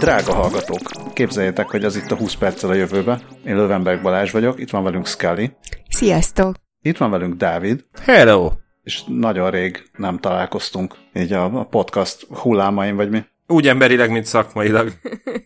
Drága hallgatók, képzeljétek, hogy az itt a 20 perccel a jövőbe. Én Lövenberg Balázs vagyok, itt van velünk Scully. Sziasztok! Itt van velünk Dávid. Hello! És nagyon rég nem találkoztunk, így a podcast hullámain, vagy mi. Úgy emberileg, mint szakmailag.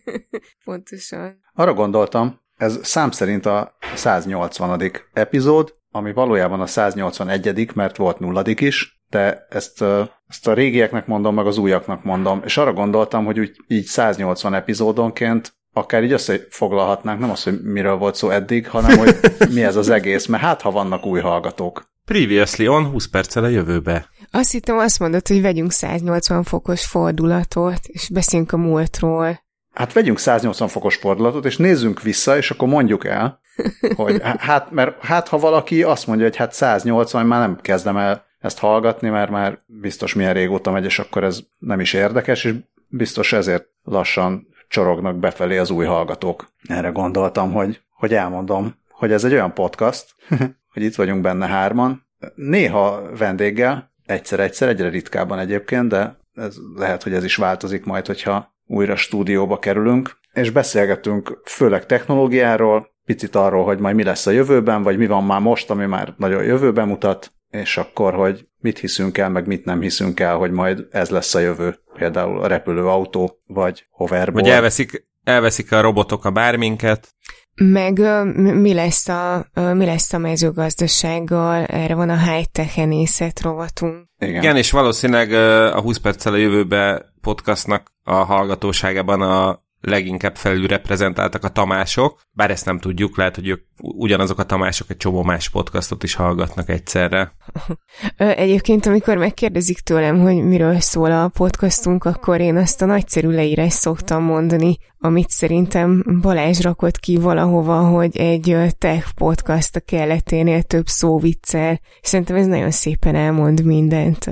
Pontosan. Arra gondoltam, ez szám szerint a 180. epizód, ami valójában a 181. mert volt nulladik is, de ezt, ezt a régieknek mondom, meg az újaknak mondom, és arra gondoltam, hogy úgy, így 180 epizódonként akár így összefoglalhatnánk, nem az, hogy miről volt szó eddig, hanem hogy mi ez az egész, mert hát, ha vannak új hallgatók. Previously on 20 perccel a jövőbe. Azt hittem, azt mondod, hogy vegyünk 180 fokos fordulatot, és beszéljünk a múltról. Hát vegyünk 180 fokos fordulatot, és nézzünk vissza, és akkor mondjuk el, hogy hát, mert hát ha valaki azt mondja, hogy hát 180, már nem kezdem el ezt hallgatni, mert már biztos milyen régóta megy, és akkor ez nem is érdekes, és biztos ezért lassan csorognak befelé az új hallgatók. Erre gondoltam, hogy, hogy elmondom, hogy ez egy olyan podcast, hogy itt vagyunk benne hárman, néha vendéggel, egyszer-egyszer, egyre ritkábban egyébként, de ez lehet, hogy ez is változik majd, hogyha újra stúdióba kerülünk, és beszélgetünk főleg technológiáról, picit arról, hogy majd mi lesz a jövőben, vagy mi van már most, ami már nagyon jövőben mutat, és akkor, hogy mit hiszünk el, meg mit nem hiszünk el, hogy majd ez lesz a jövő. Például a repülőautó, vagy hoverboard. Vagy elveszik, elveszik a robotok a bárminket. Meg mi lesz a, mi lesz a mezőgazdasággal, erre van a high-tech enészet rovatunk. Igen. Igen, és valószínűleg a 20 perccel a jövőbe podcastnak a hallgatóságában a leginkább felül reprezentáltak a Tamások, bár ezt nem tudjuk, lehet, hogy ők ugyanazok a Tamások egy csomó más podcastot is hallgatnak egyszerre. Egyébként, amikor megkérdezik tőlem, hogy miről szól a podcastunk, akkor én azt a nagyszerű leírást szoktam mondani, amit szerintem Balázs rakott ki valahova, hogy egy tech podcast a kelleténél több szóviccel. Szerintem ez nagyon szépen elmond mindent,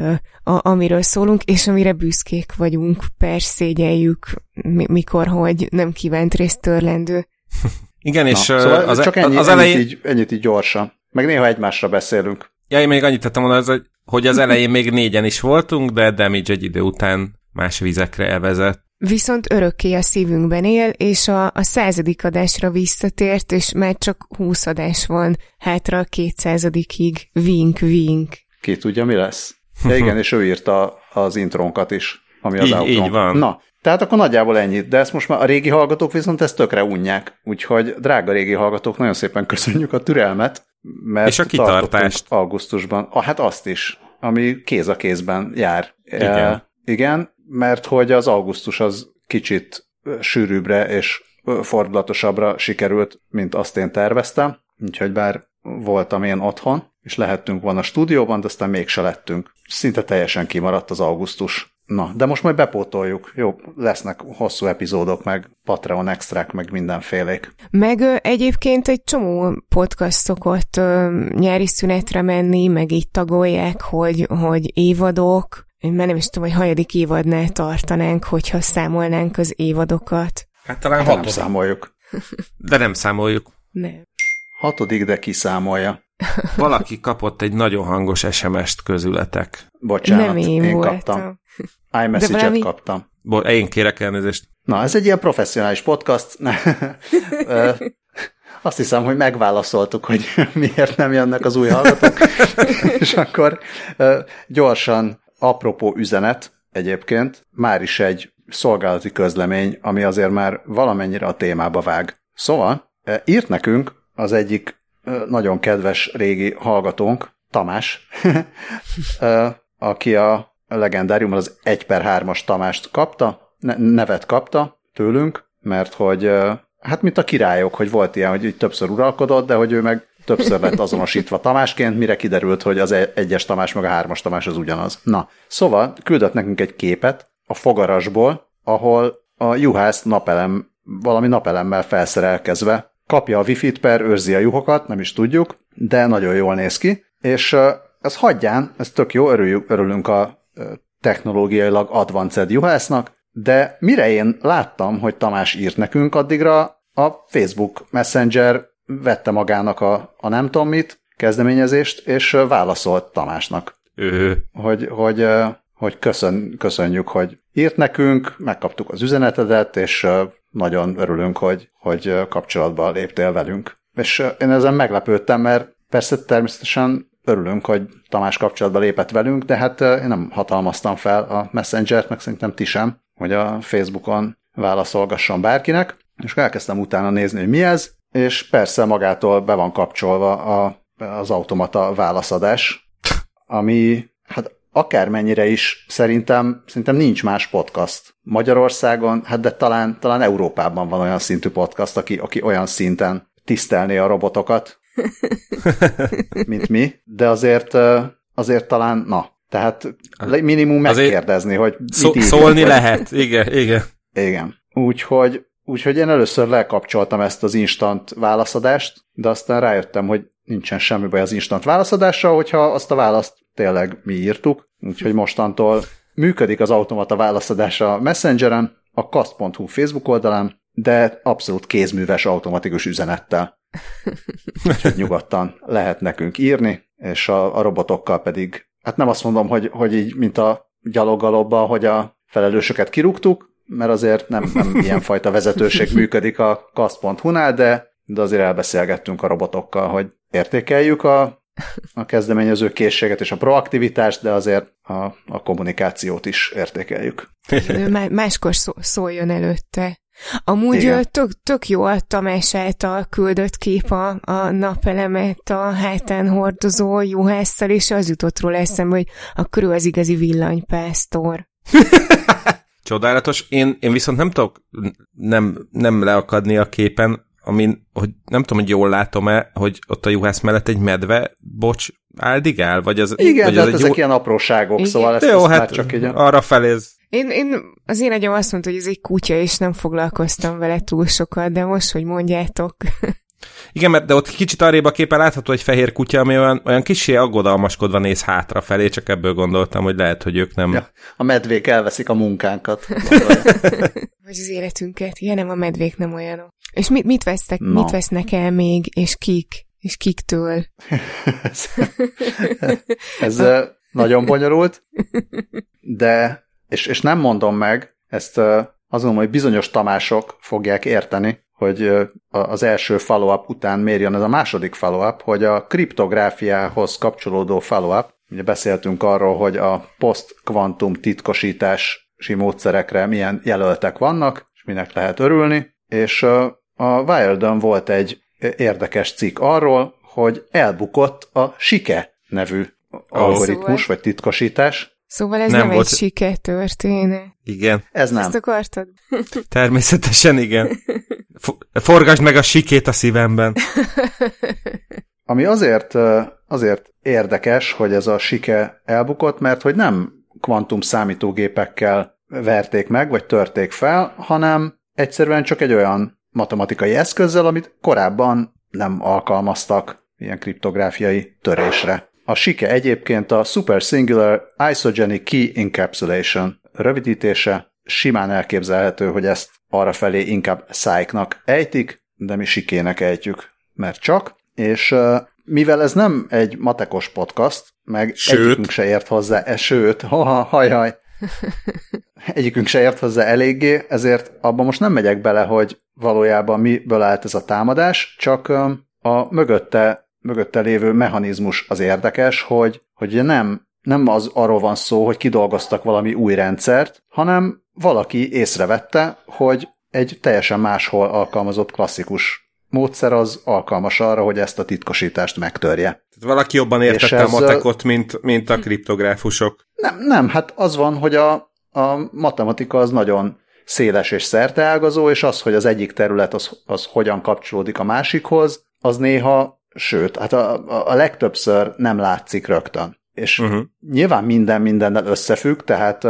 a, amiről szólunk, és amire büszkék vagyunk, persze szégyeljük, mikor, hogy nem kívánt részt törlendő. Igen, és Na, szóval az, csak ennyi, az elején... ennyit, így, ennyit így gyorsan. Meg néha egymásra beszélünk. Ja, én még annyit tettem volna, hogy az elején még négyen is voltunk, de Damage egy idő után más vizekre elvezett. Viszont örökké a szívünkben él, és a, a századik adásra visszatért, és már csak húsz adás van hátra a kétszázadikig. Vink, vink. Ki tudja, mi lesz? Ja igen, és ő írta az intrónkat is, ami az így, így van. Na, tehát akkor nagyjából ennyit, de ezt most már a régi hallgatók viszont ezt tökre unják. Úgyhogy drága régi hallgatók, nagyon szépen köszönjük a türelmet, mert és a kitartást. augusztusban. Ah, hát azt is, ami kéz a kézben jár. Igen. E, igen, mert hogy az augusztus az kicsit sűrűbbre és fordulatosabbra sikerült, mint azt én terveztem, úgyhogy bár voltam én otthon, és lehettünk van a stúdióban, de aztán mégse lettünk. Szinte teljesen kimaradt az augusztus. Na, de most majd bepótoljuk. Jó, lesznek hosszú epizódok, meg Patreon extrák, meg mindenfélék. Meg ö, egyébként egy csomó podcast szokott ö, nyári szünetre menni, meg így tagolják, hogy, hogy évadok, én már nem is tudom, hogy hajadik évadnál tartanánk, hogyha számolnánk az évadokat. Hát talán hát nem számoljuk. De nem számoljuk. Nem. Hatodik, de kiszámolja. Valaki kapott egy nagyon hangos SMS-t közületek. Bocsánat, nem én, én kaptam. iMessage-et valami... kaptam. Bo- én kérek elnézést. Na, ez egy ilyen professzionális podcast. Azt hiszem, hogy megválaszoltuk, hogy miért nem jönnek az új hallgatók. És akkor gyorsan, apropó üzenet egyébként, már is egy szolgálati közlemény, ami azért már valamennyire a témába vág. Szóval írt nekünk az egyik nagyon kedves régi hallgatónk, Tamás, aki a legendárium az 1 per 3-as Tamást kapta, nevet kapta tőlünk, mert hogy hát mint a királyok, hogy volt ilyen, hogy így többször uralkodott, de hogy ő meg többször lett azonosítva Tamásként, mire kiderült, hogy az e-, egyes Tamás meg a hármas Tamás az ugyanaz. Na, szóval küldött nekünk egy képet a fogarasból, ahol a juhász napelem, valami napelemmel felszerelkezve kapja a wifi-t per, őrzi a juhokat, nem is tudjuk, de nagyon jól néz ki, és ez hagyján, ez tök jó, örüljük, örülünk a technológiailag advanced juhásznak, de mire én láttam, hogy Tamás írt nekünk, addigra a Facebook Messenger vette magának a, a nem tudom mit, kezdeményezést, és válaszolt Tamásnak. Ő. Hogy, hogy, hogy köszön, köszönjük, hogy írt nekünk, megkaptuk az üzenetedet, és nagyon örülünk, hogy, hogy kapcsolatba léptél velünk. És én ezen meglepődtem, mert persze természetesen örülünk, hogy Tamás kapcsolatba lépett velünk, de hát én nem hatalmaztam fel a Messenger-t, meg szerintem ti sem, hogy a Facebookon válaszolgasson bárkinek, és elkezdtem utána nézni, hogy mi ez, és persze magától be van kapcsolva a, az automata válaszadás, ami hát akármennyire is szerintem, szerintem nincs más podcast Magyarországon, hát de talán, talán Európában van olyan szintű podcast, aki, aki olyan szinten tisztelné a robotokat, mint mi, de azért, azért talán, na, tehát minimum megkérdezni, hogy szó, Szólni vagy. lehet, igen, igen. Igen. Úgyhogy, úgyhogy én először lekapcsoltam ezt az instant válaszadást, de aztán rájöttem, hogy nincsen semmi baj az instant válaszadással, hogyha azt a választ tényleg mi írtuk, úgyhogy mostantól működik az automata válaszadás a Messengeren, a kast.hu Facebook oldalán, de abszolút kézműves automatikus üzenettel. Úgyhogy nyugodtan lehet nekünk írni, és a, a robotokkal pedig, hát nem azt mondom, hogy, hogy így, mint a gyaloggalobban, hogy a felelősöket kirúgtuk, mert azért nem, nem ilyenfajta vezetőség működik a kast.hu-nál, de, de azért elbeszélgettünk a robotokkal, hogy értékeljük a, a kezdeményező készséget és a proaktivitást, de azért a, a kommunikációt is értékeljük. Máskor szó, szóljon előtte. Amúgy tök, tök jó a Tamás által küldött kép a, a napelemet a hátán hordozó juhásszal, és az jutott róla eszembe, hogy akkor ő az igazi villanypásztor. Csodálatos. Én, én viszont nem tudok nem, nem leakadni a képen, amin, hogy nem tudom, hogy jól látom-e, hogy ott a juhász mellett egy medve, bocs, áldigál? Vagy az, Igen, vagy de az hát ezek jó... ilyen apróságok, Igen. szóval ezt, jó, ezt hát csak így... arra felé ez... Én, én, az én agyam azt mondta, hogy ez egy kutya, és nem foglalkoztam vele túl sokat, de most, hogy mondjátok. Igen, mert de ott kicsit arrébb a képen látható egy fehér kutya, ami olyan, olyan kicsi aggodalmaskodva néz hátra felé, csak ebből gondoltam, hogy lehet, hogy ők nem... Ja, a medvék elveszik a munkánkat. Vagy az életünket. Ja, nem, a medvék nem olyanok. És mit, mit vesztek, no. mit vesznek el még, és kik? És kiktől? ez, ez nagyon bonyolult, de, és, és nem mondom meg, ezt azon, hogy bizonyos tamások fogják érteni, hogy az első follow-up után miért jön ez a második follow-up, hogy a kriptográfiához kapcsolódó follow-up, ugye beszéltünk arról, hogy a post-kvantum titkosítási módszerekre milyen jelöltek vannak, és minek lehet örülni, és a wired volt egy érdekes cikk arról, hogy elbukott a Sike nevű algoritmus, vagy titkosítás, Szóval ez nem, nem volt... egy siker történet. Igen. Ez nem. Ezt akartad? Természetesen igen. Forgasd meg a sikét a szívemben. Ami azért, azért érdekes, hogy ez a sike elbukott, mert hogy nem kvantum számítógépekkel verték meg, vagy törték fel, hanem egyszerűen csak egy olyan matematikai eszközzel, amit korábban nem alkalmaztak ilyen kriptográfiai törésre. A SIKE egyébként a Super Singular Isogenic Key Encapsulation rövidítése, simán elképzelhető, hogy ezt arra felé inkább szájknak ejtik, de mi sikének ejtjük, mert csak, és mivel ez nem egy matekos podcast, meg sőt. egyikünk se ért hozzá, e, sőt, ha, hajhaj, egyikünk se ért hozzá eléggé, ezért abban most nem megyek bele, hogy valójában miből állt ez a támadás, csak a mögötte mögötte lévő mechanizmus az érdekes, hogy, hogy nem, nem az arról van szó, hogy kidolgoztak valami új rendszert, hanem valaki észrevette, hogy egy teljesen máshol alkalmazott klasszikus módszer az alkalmas arra, hogy ezt a titkosítást megtörje. Tehát valaki jobban értette ez, a matekot, mint, mint a kriptográfusok. Nem, nem, hát az van, hogy a, a matematika az nagyon széles és szerteágazó, és az, hogy az egyik terület az, az hogyan kapcsolódik a másikhoz, az néha sőt, hát a, a, a legtöbbször nem látszik rögtön. És uh-huh. nyilván minden mindennel összefügg, tehát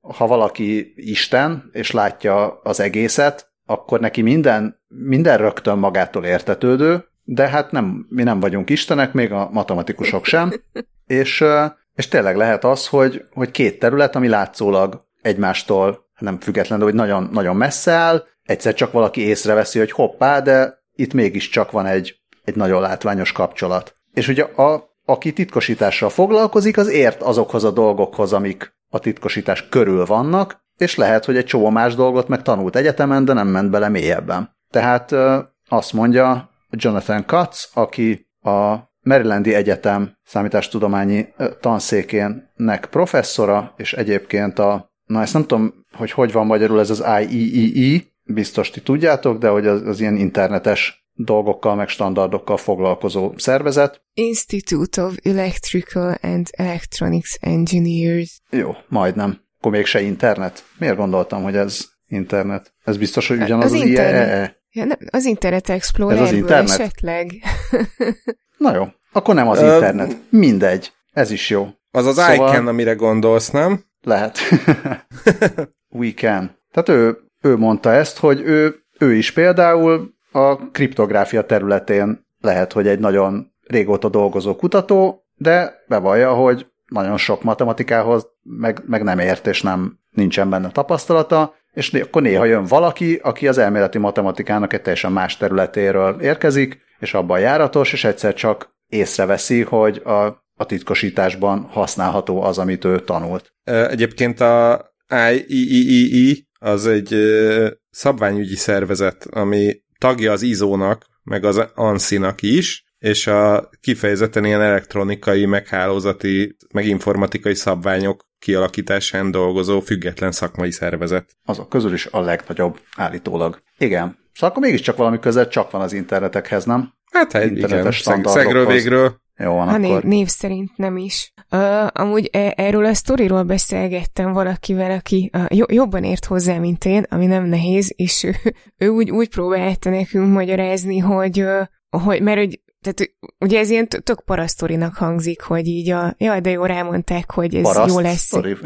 ha valaki Isten, és látja az egészet, akkor neki minden, minden rögtön magától értetődő, de hát nem, mi nem vagyunk Istenek, még a matematikusok sem, és, és tényleg lehet az, hogy, hogy két terület, ami látszólag egymástól nem független, de hogy nagyon, nagyon messze áll, egyszer csak valaki észreveszi, hogy hoppá, de itt mégiscsak van egy egy nagyon látványos kapcsolat. És ugye a, aki titkosítással foglalkozik, az ért azokhoz a dolgokhoz, amik, a titkosítás körül vannak, és lehet, hogy egy csomó más dolgot meg tanult egyetemen, de nem ment bele mélyebben. Tehát azt mondja Jonathan Katz, aki a Marylandi Egyetem számítástudományi tanszékének professzora, és egyébként a, na ezt nem tudom, hogy hogy van magyarul ez az IEEE, e, biztos ti tudjátok, de hogy az, az ilyen internetes dolgokkal, meg standardokkal foglalkozó szervezet. Institute of Electrical and Electronics Engineers. Jó, majdnem. Akkor még se internet. Miért gondoltam, hogy ez internet? Ez biztos, hogy ugyanaz az, az IEEE? Ja, nem, az Internet explorer Ez az internet? esetleg. Na jó, akkor nem az internet. Mindegy, ez is jó. Az az szóval... ICANN, amire gondolsz, nem? Lehet. We can. Tehát ő, ő mondta ezt, hogy ő, ő is például a kriptográfia területén lehet, hogy egy nagyon régóta dolgozó kutató, de bevallja, hogy nagyon sok matematikához meg, meg nem ért, és nem nincsen benne tapasztalata, és akkor néha jön valaki, aki az elméleti matematikának egy teljesen más területéről érkezik, és abban járatos, és egyszer csak észreveszi, hogy a, a titkosításban használható az, amit ő tanult. Egyébként a IEEE az egy szabványügyi szervezet, ami tagja az ISO-nak, meg az ANSI-nak is, és a kifejezetten ilyen elektronikai, meghálózati, meg informatikai szabványok kialakításán dolgozó független szakmai szervezet. Azok közül is a legnagyobb állítólag. Igen. Szóval akkor mégiscsak valami közel csak van az internetekhez, nem? Hát egy igen, szeg, szegről végről. Jó van, a akkor. Név, név szerint nem is. Uh, amúgy e, erről a sztoriról beszélgettem valakivel, aki uh, jobban ért hozzá, mint én, ami nem nehéz, és ő, ő úgy, úgy próbálta nekünk magyarázni, hogy, uh, hogy mert hogy tehát ugye ez ilyen tök parasztorinak hangzik, hogy így a, jaj, de jó, rámondták, hogy ez Paraszt jó lesz. Story.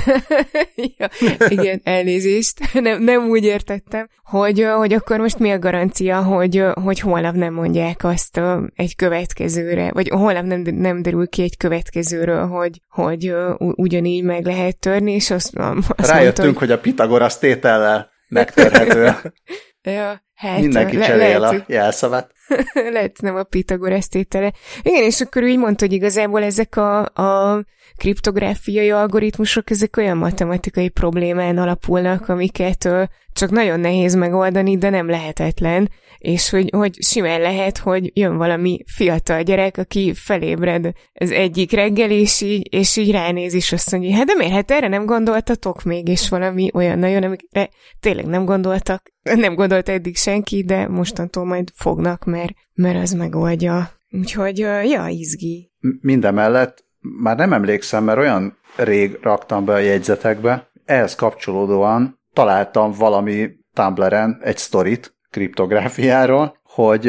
ja, igen, elnézést. Nem, nem úgy értettem, hogy, hogy akkor most mi a garancia, hogy, hogy holnap nem mondják azt egy következőre, vagy holnap nem, nem derül ki egy következőről, hogy, hogy ugyanígy meg lehet törni, és azt, azt Rájöttünk, mondta, hogy... hogy a Pitagorasz tétellel megtörhető. ja, hát, Mindenki le- cserél lehet, a jelszavát. lehet nem a Pitagorasz tétele. Igen, és akkor úgy mondta, hogy igazából ezek a, a kriptográfiai algoritmusok, ezek olyan matematikai problémán alapulnak, amiket csak nagyon nehéz megoldani, de nem lehetetlen, és hogy, hogy simán lehet, hogy jön valami fiatal gyerek, aki felébred az egyik reggel, és így, és így ránéz, és azt mondja, hát de miért, hát erre nem gondoltatok még, és valami olyan nagyon, amikre tényleg nem gondoltak, nem gondolt eddig senki, de mostantól majd fognak, mert, mert az megoldja. Úgyhogy, ja, izgi. Minden mellett már nem emlékszem, mert olyan rég raktam be a jegyzetekbe, ehhez kapcsolódóan találtam valami Tumblr-en egy sztorit kriptográfiáról, hogy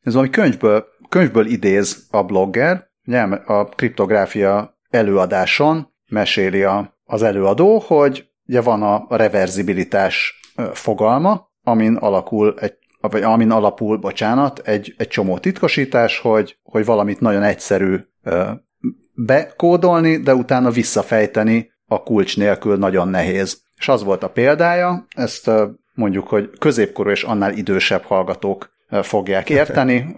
ez valami könyvből, könyvből idéz a blogger, ugye a kriptográfia előadáson meséli a, az előadó, hogy ugye van a reverzibilitás fogalma, amin alakul egy vagy amin alapul, bocsánat, egy, egy csomó titkosítás, hogy, hogy valamit nagyon egyszerű bekódolni, de utána visszafejteni a kulcs nélkül nagyon nehéz. És az volt a példája, ezt mondjuk, hogy középkorú és annál idősebb hallgatók fogják érteni,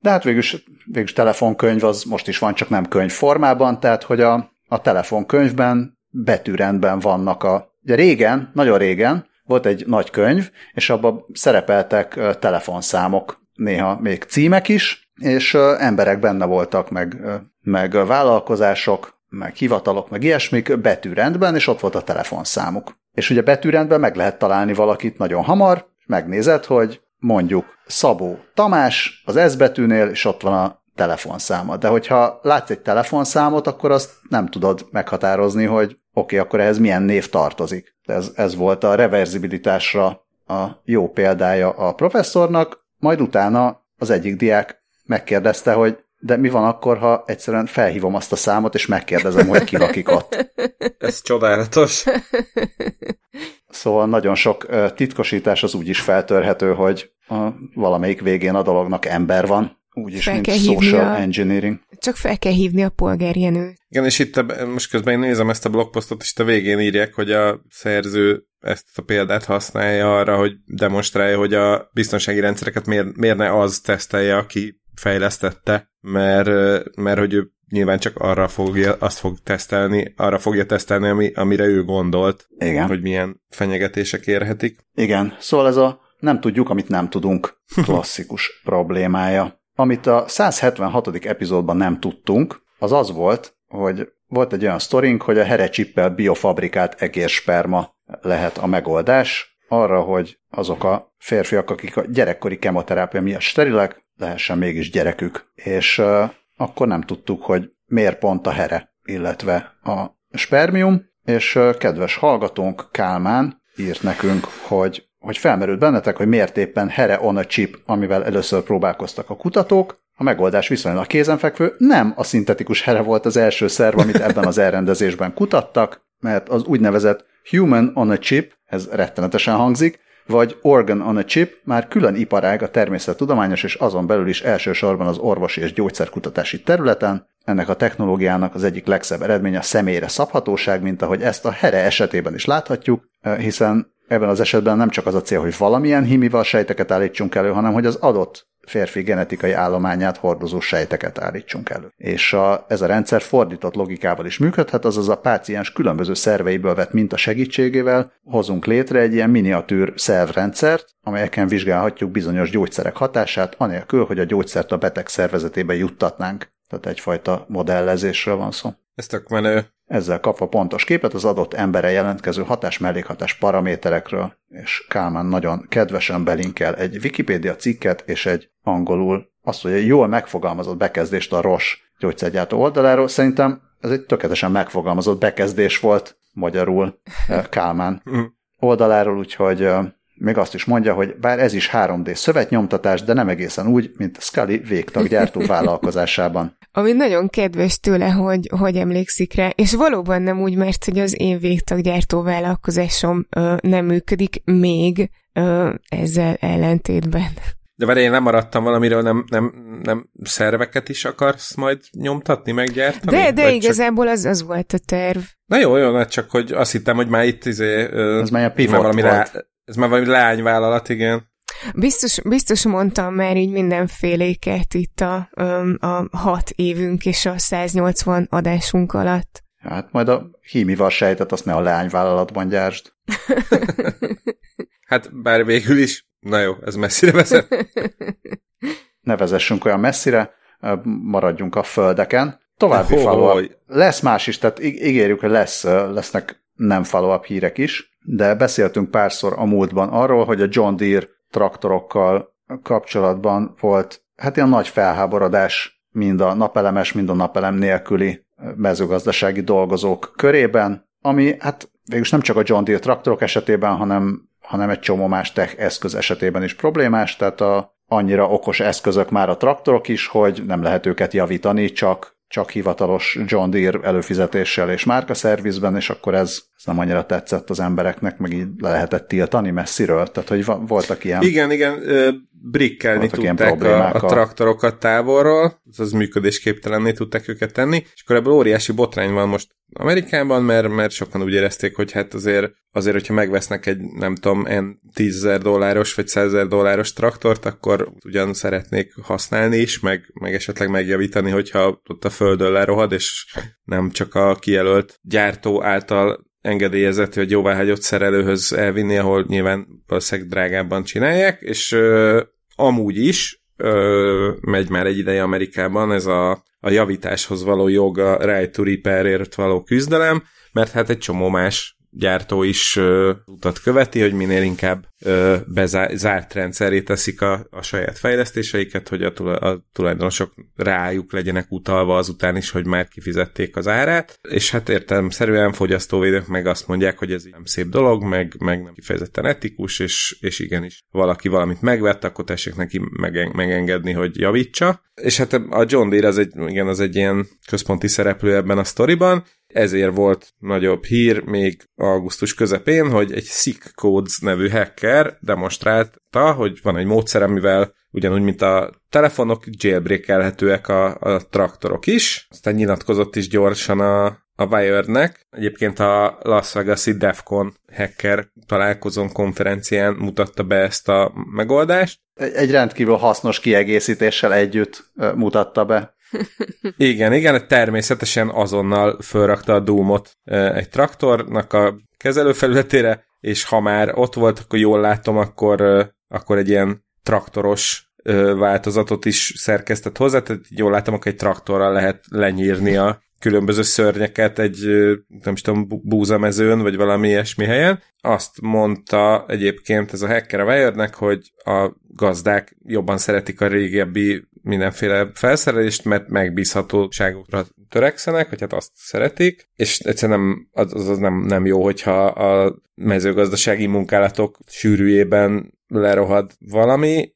de hát végülis, végülis telefonkönyv az most is van, csak nem könyv formában, tehát hogy a, a telefonkönyvben betűrendben vannak a... Ugye régen, nagyon régen volt egy nagy könyv, és abban szerepeltek telefonszámok, néha még címek is, és emberek benne voltak, meg, meg vállalkozások, meg hivatalok, meg ilyesmik betűrendben, és ott volt a telefonszámuk. És ugye betűrendben meg lehet találni valakit nagyon hamar, megnézed, hogy mondjuk Szabó Tamás az S betűnél, és ott van a telefonszáma. De hogyha látsz egy telefonszámot, akkor azt nem tudod meghatározni, hogy oké, okay, akkor ehhez milyen név tartozik. Ez, ez volt a reverzibilitásra a jó példája a professzornak, majd utána az egyik diák megkérdezte, hogy de mi van akkor, ha egyszerűen felhívom azt a számot, és megkérdezem, hogy ki lakik ott? Ez csodálatos. Szóval nagyon sok titkosítás az úgy is feltörhető, hogy a valamelyik végén a dolognak ember van, úgyis, fel mint social a... engineering. Csak fel kell hívni a polgárjenő. Igen, és itt a, most közben én nézem ezt a blogposztot, és itt a végén írják, hogy a szerző ezt a példát használja arra, hogy demonstrálja, hogy a biztonsági rendszereket miért, miért ne az tesztelje, aki fejlesztette, mert, mert hogy ő nyilván csak arra fogja, azt fog tesztelni, arra fogja tesztelni, ami, amire ő gondolt, Igen. hogy milyen fenyegetések érhetik. Igen, szóval ez a nem tudjuk, amit nem tudunk klasszikus problémája. Amit a 176. epizódban nem tudtunk, az az volt, hogy volt egy olyan sztorink, hogy a herecsippel biofabrikált egérsperma lehet a megoldás arra, hogy azok a férfiak, akik a gyerekkori kemoterápia miatt sterilek, lehessen mégis gyerekük. És uh, akkor nem tudtuk, hogy miért pont a here, illetve a spermium, és uh, kedves hallgatónk Kálmán írt nekünk, hogy hogy felmerült bennetek, hogy miért éppen here on a chip, amivel először próbálkoztak a kutatók, a megoldás viszonylag kézenfekvő, nem a szintetikus here volt az első szerv, amit ebben az elrendezésben kutattak, mert az úgynevezett human on a chip, ez rettenetesen hangzik, vagy organ on a chip már külön iparág a természettudományos és azon belül is elsősorban az orvosi és gyógyszerkutatási területen. Ennek a technológiának az egyik legszebb eredménye a személyre szabhatóság, mint ahogy ezt a here esetében is láthatjuk, hiszen ebben az esetben nem csak az a cél, hogy valamilyen himival sejteket állítsunk elő, hanem hogy az adott férfi genetikai állományát hordozó sejteket állítsunk elő. És a, ez a rendszer fordított logikával is működhet, azaz a páciens különböző szerveiből vett minta segítségével hozunk létre egy ilyen miniatűr szervrendszert, amelyeken vizsgálhatjuk bizonyos gyógyszerek hatását, anélkül, hogy a gyógyszert a beteg szervezetébe juttatnánk. Tehát egyfajta modellezésről van szó. Ez tök menő. Ezzel kapva pontos képet az adott emberre jelentkező hatás-mellékhatás paraméterekről, és Kálmán nagyon kedvesen belinkel egy Wikipédia cikket és egy angolul azt, hogy egy jól megfogalmazott bekezdést a ROS gyógyszergyártó oldaláról. Szerintem ez egy tökéletesen megfogalmazott bekezdés volt magyarul Kálmán oldaláról, úgyhogy még azt is mondja, hogy bár ez is 3D szövetnyomtatás, de nem egészen úgy, mint Scully végtaggyártó vállalkozásában. Ami nagyon kedves tőle, hogy, hogy emlékszik rá, és valóban nem úgy, mert hogy az én végtaggyártó vállalkozásom ö, nem működik még ö, ezzel ellentétben. De várj, én lemaradtam valamiről, nem, nem, nem szerveket is akarsz majd nyomtatni, meggyártani? De, de igazából csak... az, az volt a terv. Na jó, jó, csak hogy azt hittem, hogy már itt izé, ez már a pivot valami volt. Rá, ez már valami leányvállalat, igen. Biztos, biztos mondtam már így mindenféléket itt a, a hat évünk és a 180 adásunk alatt. Hát majd a hímival sejtet, azt ne a leányvállalatban gyártsd. hát bár végül is, na jó, ez messzire vezet. ne vezessünk olyan messzire, maradjunk a földeken. További follow Lesz más is, tehát ígérjük, hogy lesz, lesznek nem follow hírek is, de beszéltünk párszor a múltban arról, hogy a John Deere traktorokkal kapcsolatban volt hát ilyen nagy felháborodás mind a napelemes, mind a napelem nélküli mezőgazdasági dolgozók körében, ami hát végülis nem csak a John Deere traktorok esetében, hanem, hanem egy csomó más tech eszköz esetében is problémás, tehát a, annyira okos eszközök már a traktorok is, hogy nem lehet őket javítani, csak csak hivatalos John Deere előfizetéssel és márkaszervizben, és akkor ez, ez nem annyira tetszett az embereknek, meg így le lehetett tiltani messziről, tehát hogy voltak ilyen... Igen, igen, brikkelni tudták a, a traktorokat távolról, az működésképtelenné tudták őket tenni, és akkor ebből óriási botrány van most Amerikában, mert, mert sokan úgy érezték, hogy hát azért, azért, hogyha megvesznek egy, nem tudom, en 10 dolláros vagy 100 dolláros traktort, akkor ugyan szeretnék használni is, meg, meg esetleg megjavítani, hogyha ott a földön lerohad, és nem csak a kijelölt gyártó által engedélyezett vagy jóváhagyott szerelőhöz elvinni, ahol nyilván valószínűleg drágábban csinálják, és ö, amúgy is ö, megy már egy ideje Amerikában ez a, a javításhoz való jog, a right to repairért való küzdelem, mert hát egy csomó más gyártó is ö, utat követi, hogy minél inkább ö, bezárt rendszeré teszik a, a saját fejlesztéseiket, hogy a, tulaj, a tulajdonosok rájuk legyenek utalva azután is, hogy már kifizették az árát, és hát értelemszerűen fogyasztóvédők meg azt mondják, hogy ez nem szép dolog, meg, meg nem kifejezetten etikus, és, és igenis valaki valamit megvett, akkor tessék neki megen, megengedni, hogy javítsa. És hát a John Deere az egy, igen, az egy ilyen központi szereplő ebben a sztoriban, ezért volt nagyobb hír még augusztus közepén, hogy egy Sick Codes nevű hacker demonstrálta, hogy van egy módszer, amivel ugyanúgy, mint a telefonok, jailbreakelhetőek a, a traktorok is. Aztán nyilatkozott is gyorsan a, a Wired-nek. Egyébként a Las Vegas-i Defcon hacker találkozón konferencián mutatta be ezt a megoldást. Egy rendkívül hasznos kiegészítéssel együtt mutatta be. Igen, igen, természetesen azonnal fölrakta a Doomot egy traktornak a kezelőfelületére, és ha már ott volt, akkor jól látom, akkor, akkor egy ilyen traktoros változatot is szerkesztett hozzá, tehát jól látom, akkor egy traktorral lehet lenyírni a különböző szörnyeket egy, nem is tudom, búzamezőn, vagy valami ilyesmi helyen. Azt mondta egyébként ez a hacker a Wirednek, hogy a gazdák jobban szeretik a régebbi mindenféle felszerelést, mert megbízhatóságokra törekszenek, vagy hát azt szeretik, és egyszerűen nem, az, az nem, nem jó, hogyha a mezőgazdasági munkálatok sűrűjében lerohad valami,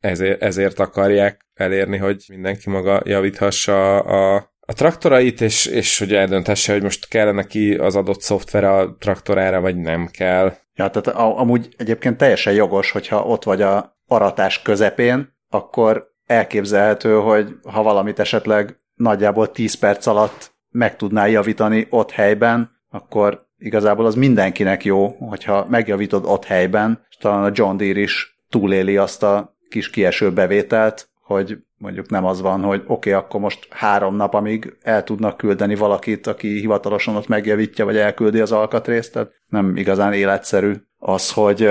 ezért, ezért akarják elérni, hogy mindenki maga javíthassa a, a traktorait, és, és hogy eldöntesse, hogy most kell neki az adott szoftver a traktorára, vagy nem kell. Ja, tehát amúgy egyébként teljesen jogos, hogyha ott vagy a aratás közepén, akkor elképzelhető, hogy ha valamit esetleg nagyjából 10 perc alatt meg tudnál javítani ott helyben, akkor igazából az mindenkinek jó, hogyha megjavítod ott helyben, és talán a John Deere is túléli azt a kis kieső bevételt, hogy mondjuk nem az van, hogy oké, okay, akkor most három nap, amíg el tudnak küldeni valakit, aki hivatalosan ott megjavítja, vagy elküldi az alkatrészt, tehát nem igazán életszerű az, hogy,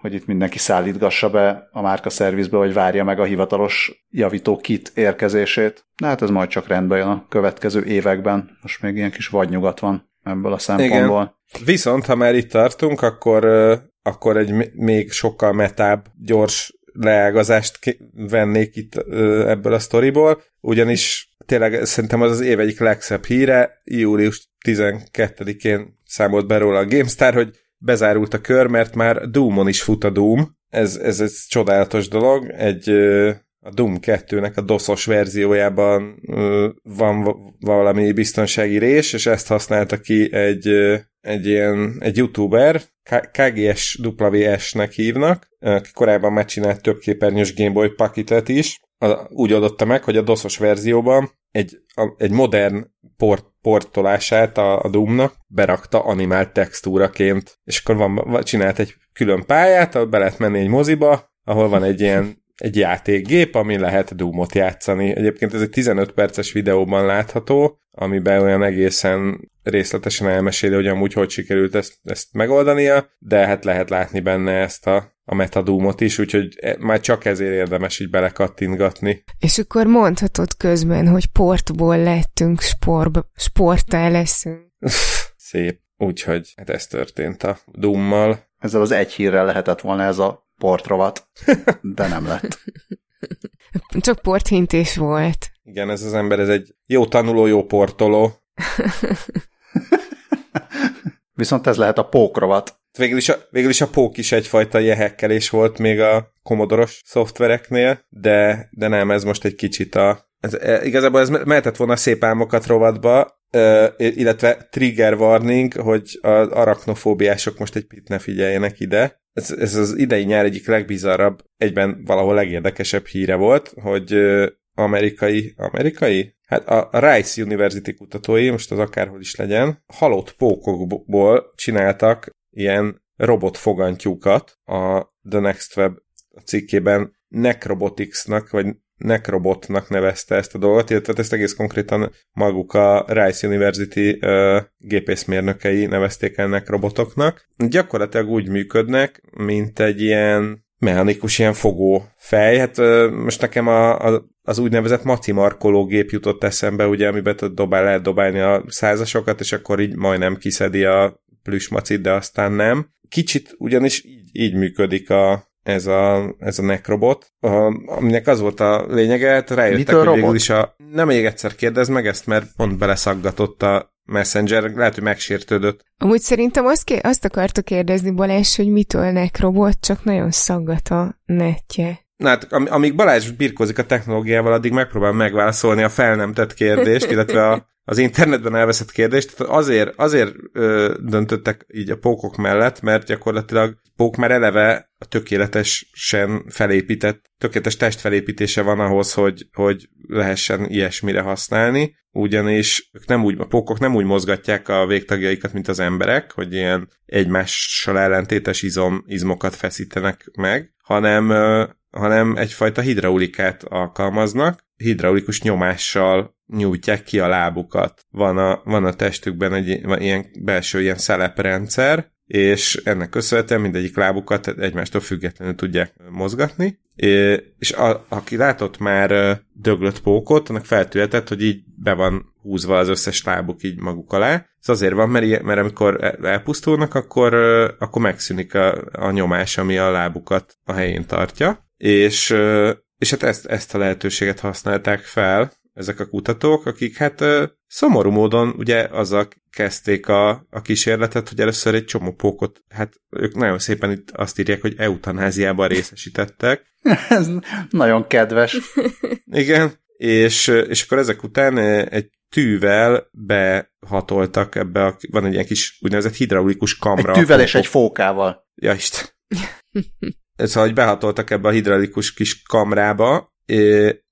hogy itt mindenki szállítgassa be a márka szervizbe, vagy várja meg a hivatalos javító kit érkezését. De hát ez majd csak rendbe jön a következő években. Most még ilyen kis vadnyugat van ebből a szempontból. Igen. Viszont, ha már itt tartunk, akkor, akkor egy még sokkal metább, gyors leágazást vennék itt ebből a sztoriból, ugyanis tényleg szerintem az az év egyik legszebb híre, július 12-én számolt be róla a GameStar, hogy bezárult a kör, mert már Doomon is fut a Doom. Ez, ez egy csodálatos dolog. Egy a Doom 2-nek a doszos verziójában van valami biztonsági rés, és ezt használta ki egy, egy ilyen egy youtuber, KGSWS-nek hívnak, aki korábban megcsinált több képernyős Gameboy pakitet is, úgy adotta meg, hogy a doszos verzióban egy, a, egy modern port, portolását a, a Doomnak berakta animált textúraként, és akkor van, csinált egy külön pályát, ahol be lehet menni egy moziba, ahol van egy ilyen egy játékgép, ami lehet Doomot játszani. Egyébként ez egy 15 perces videóban látható, amiben olyan egészen részletesen elmeséli, hogy amúgy hogy sikerült ezt, ezt megoldania, de hát lehet látni benne ezt a, a metadoomot is, úgyhogy e, már csak ezért érdemes így belekattintgatni. És akkor mondhatod közben, hogy portból lettünk, sport, sportá leszünk. Szép. Úgyhogy hát ez történt a Doommal. Ezzel az egy hírrel lehetett volna ez a portrovat, de nem lett. Csak porthintés volt. Igen, ez az ember, ez egy jó tanuló, jó portoló. Viszont ez lehet a pókrovat. Végül is, a, végül is a pók is egyfajta jehekkelés volt még a komodoros szoftvereknél, de, de nem, ez most egy kicsit a... Ez, e, igazából ez mehetett volna szép álmokat rovatba, illetve trigger warning, hogy az arachnofóbiások most egy picit ne figyeljenek ide. Ez, ez az idei nyár egyik legbizarrabb, egyben valahol legérdekesebb híre volt, hogy amerikai, amerikai? Hát a Rice University kutatói, most az akárhol is legyen, halott pókokból csináltak ilyen robotfogantyúkat a The Next Web cikkében Necroboticsnak, vagy Necrobotnak nevezte ezt a dolgot, illetve ezt egész konkrétan maguk a Rice University uh, gépészmérnökei nevezték el Necrobotoknak. Gyakorlatilag úgy működnek, mint egy ilyen mechanikus ilyen fogó fej. Hát uh, most nekem a, a, az úgynevezett maci markoló gép jutott eszembe, ugye, amiben dobál, lehet dobálni a százasokat, és akkor így majdnem kiszedi a plüsmacit, de aztán nem. Kicsit ugyanis így, így működik a, ez a, ez a nekrobot, aminek az volt a lényege, hát rájöttek, Mitől hogy robot? végül is a... Nem még egyszer kérdez meg ezt, mert pont beleszaggatott a Messenger, lehet, hogy megsértődött. Amúgy szerintem azt, ké- azt akarta kérdezni Balázs, hogy mitől nekrobot, csak nagyon szaggat a netje. Na hát, am- amíg Balázs birkózik a technológiával, addig megpróbál megválaszolni a fel nem tett kérdést, illetve a, az internetben elveszett kérdést. Tehát azért, azért ö, döntöttek így a pókok mellett, mert gyakorlatilag pók már eleve a tökéletesen felépített, tökéletes testfelépítése van ahhoz, hogy, hogy lehessen ilyesmire használni, ugyanis ők nem úgy, a pókok nem úgy mozgatják a végtagjaikat, mint az emberek, hogy ilyen egymással ellentétes izom, izmokat feszítenek meg, hanem hanem egyfajta hidraulikát alkalmaznak, hidraulikus nyomással nyújtják ki a lábukat. Van a, van a testükben egy van ilyen belső ilyen szeleprendszer, és ennek köszönhetően mindegyik lábukat egymástól függetlenül tudják mozgatni, és a, aki látott már döglött pókot, annak feltűhetett, hogy így be van húzva az összes lábuk így maguk alá. Ez azért van, mert, mert amikor elpusztulnak, akkor, akkor megszűnik a, a nyomás, ami a lábukat a helyén tartja, és, és hát ezt, ezt a lehetőséget használták fel, ezek a kutatók, akik hát szomorú módon ugye azzal kezdték a, a kísérletet, hogy először egy csomó pókot, hát ők nagyon szépen itt azt írják, hogy eutanáziában részesítettek. Ez nagyon kedves. Igen, és, és akkor ezek után egy tűvel behatoltak ebbe a, van egy ilyen kis úgynevezett hidraulikus kamra. Egy tűvel és egy fókával. Ja, Isten. szóval, hogy behatoltak ebbe a hidraulikus kis kamrába,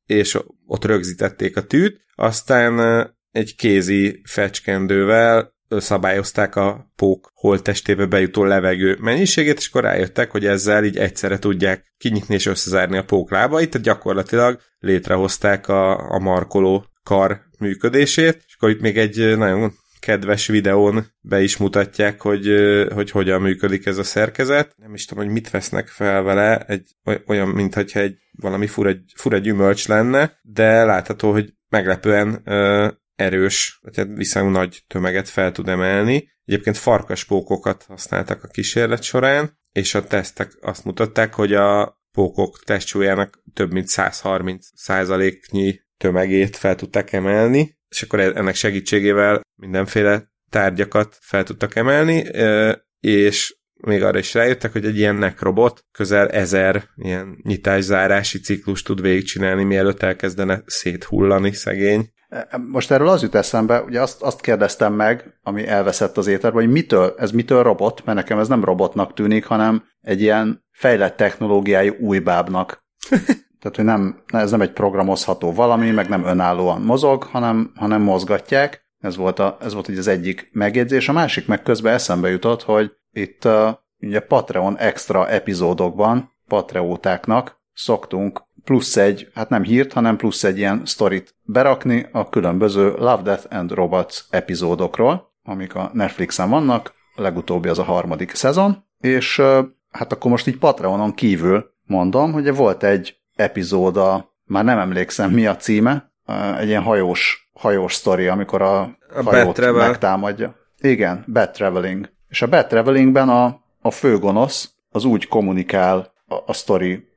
és ott rögzítették a tűt, aztán egy kézi fecskendővel szabályozták a pók holttestébe bejutó levegő mennyiségét, és akkor rájöttek, hogy ezzel így egyszerre tudják kinyitni és összezárni a pók lábait, tehát gyakorlatilag létrehozták a, a markoló kar működését, és akkor itt még egy nagyon kedves videón be is mutatják, hogy, hogy hogyan működik ez a szerkezet. Nem is tudom, hogy mit vesznek fel vele, egy, olyan, mintha egy valami fura, fura gyümölcs lenne, de látható, hogy meglepően ö, erős, tehát viszonylag nagy tömeget fel tud emelni. Egyébként farkaspókokat használtak a kísérlet során, és a tesztek azt mutatták, hogy a pókok testsúlyának több mint 130 százaléknyi tömegét fel tudták emelni, és akkor ennek segítségével mindenféle tárgyakat fel tudtak emelni, és még arra is rájöttek, hogy egy ilyen nekrobot közel ezer ilyen nyitás-zárási ciklus tud végigcsinálni, mielőtt elkezdene széthullani szegény. Most erről az jut eszembe, ugye azt, azt kérdeztem meg, ami elveszett az éterben, hogy mitől, ez mitől robot, mert nekem ez nem robotnak tűnik, hanem egy ilyen fejlett technológiájú újbábnak. Tehát, hogy nem, ez nem egy programozható valami, meg nem önállóan mozog, hanem, hanem mozgatják. Ez volt, a, ez volt így az egyik megjegyzés. A másik meg közben eszembe jutott, hogy itt uh, ugye Patreon extra epizódokban Patreótáknak szoktunk plusz egy, hát nem hírt, hanem plusz egy ilyen sztorit berakni a különböző Love, Death and Robots epizódokról, amik a Netflixen vannak, a legutóbbi az a harmadik szezon, és hát akkor most így Patreonon kívül mondom, hogy volt egy epizóda, már nem emlékszem mi a címe, egy ilyen hajós, hajós sztori, amikor a, a hajót megtámadja. Igen, Bad Traveling. És a Bad Travelingben a, a főgonosz az úgy kommunikál a, a sztori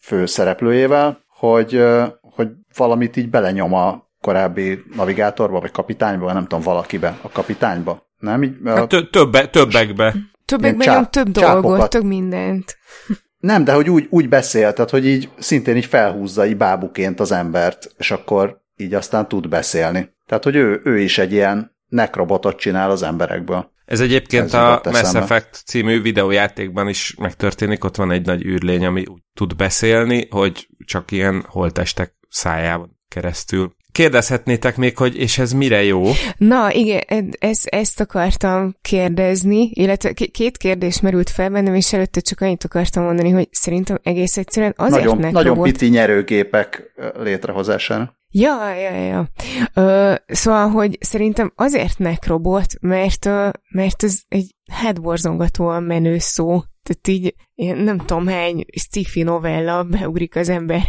fő szereplőjével, hogy, hogy valamit így belenyom a korábbi navigátorba, vagy kapitányba, nem tudom, valakibe, a kapitányba. Nem? Így, hát többe, többekbe. Többekbe nyom több dolgot, több mindent. Nem, de hogy úgy, úgy beszél, tehát hogy így szintén így felhúzza így bábuként az embert, és akkor így aztán tud beszélni. Tehát, hogy ő, ő is egy ilyen nekrobotot csinál az emberekből. Ez egyébként Ez a Mass Effect című videójátékban is megtörténik, ott van egy nagy űrlény, ami úgy tud beszélni, hogy csak ilyen holtestek szájában keresztül kérdezhetnétek még, hogy és ez mire jó? Na, igen, ez, ezt akartam kérdezni, illetve két kérdés merült fel bennem, és előtte csak annyit akartam mondani, hogy szerintem egész egyszerűen azért Nagyon, nagyon volt... pici nyerőgépek létrehozására. Ja, ja, ja. Ö, szóval, hogy szerintem azért nekrobot, mert, mert ez egy hátborzongatóan menő szó, tehát így én nem tudom hány sci-fi novella beugrik az ember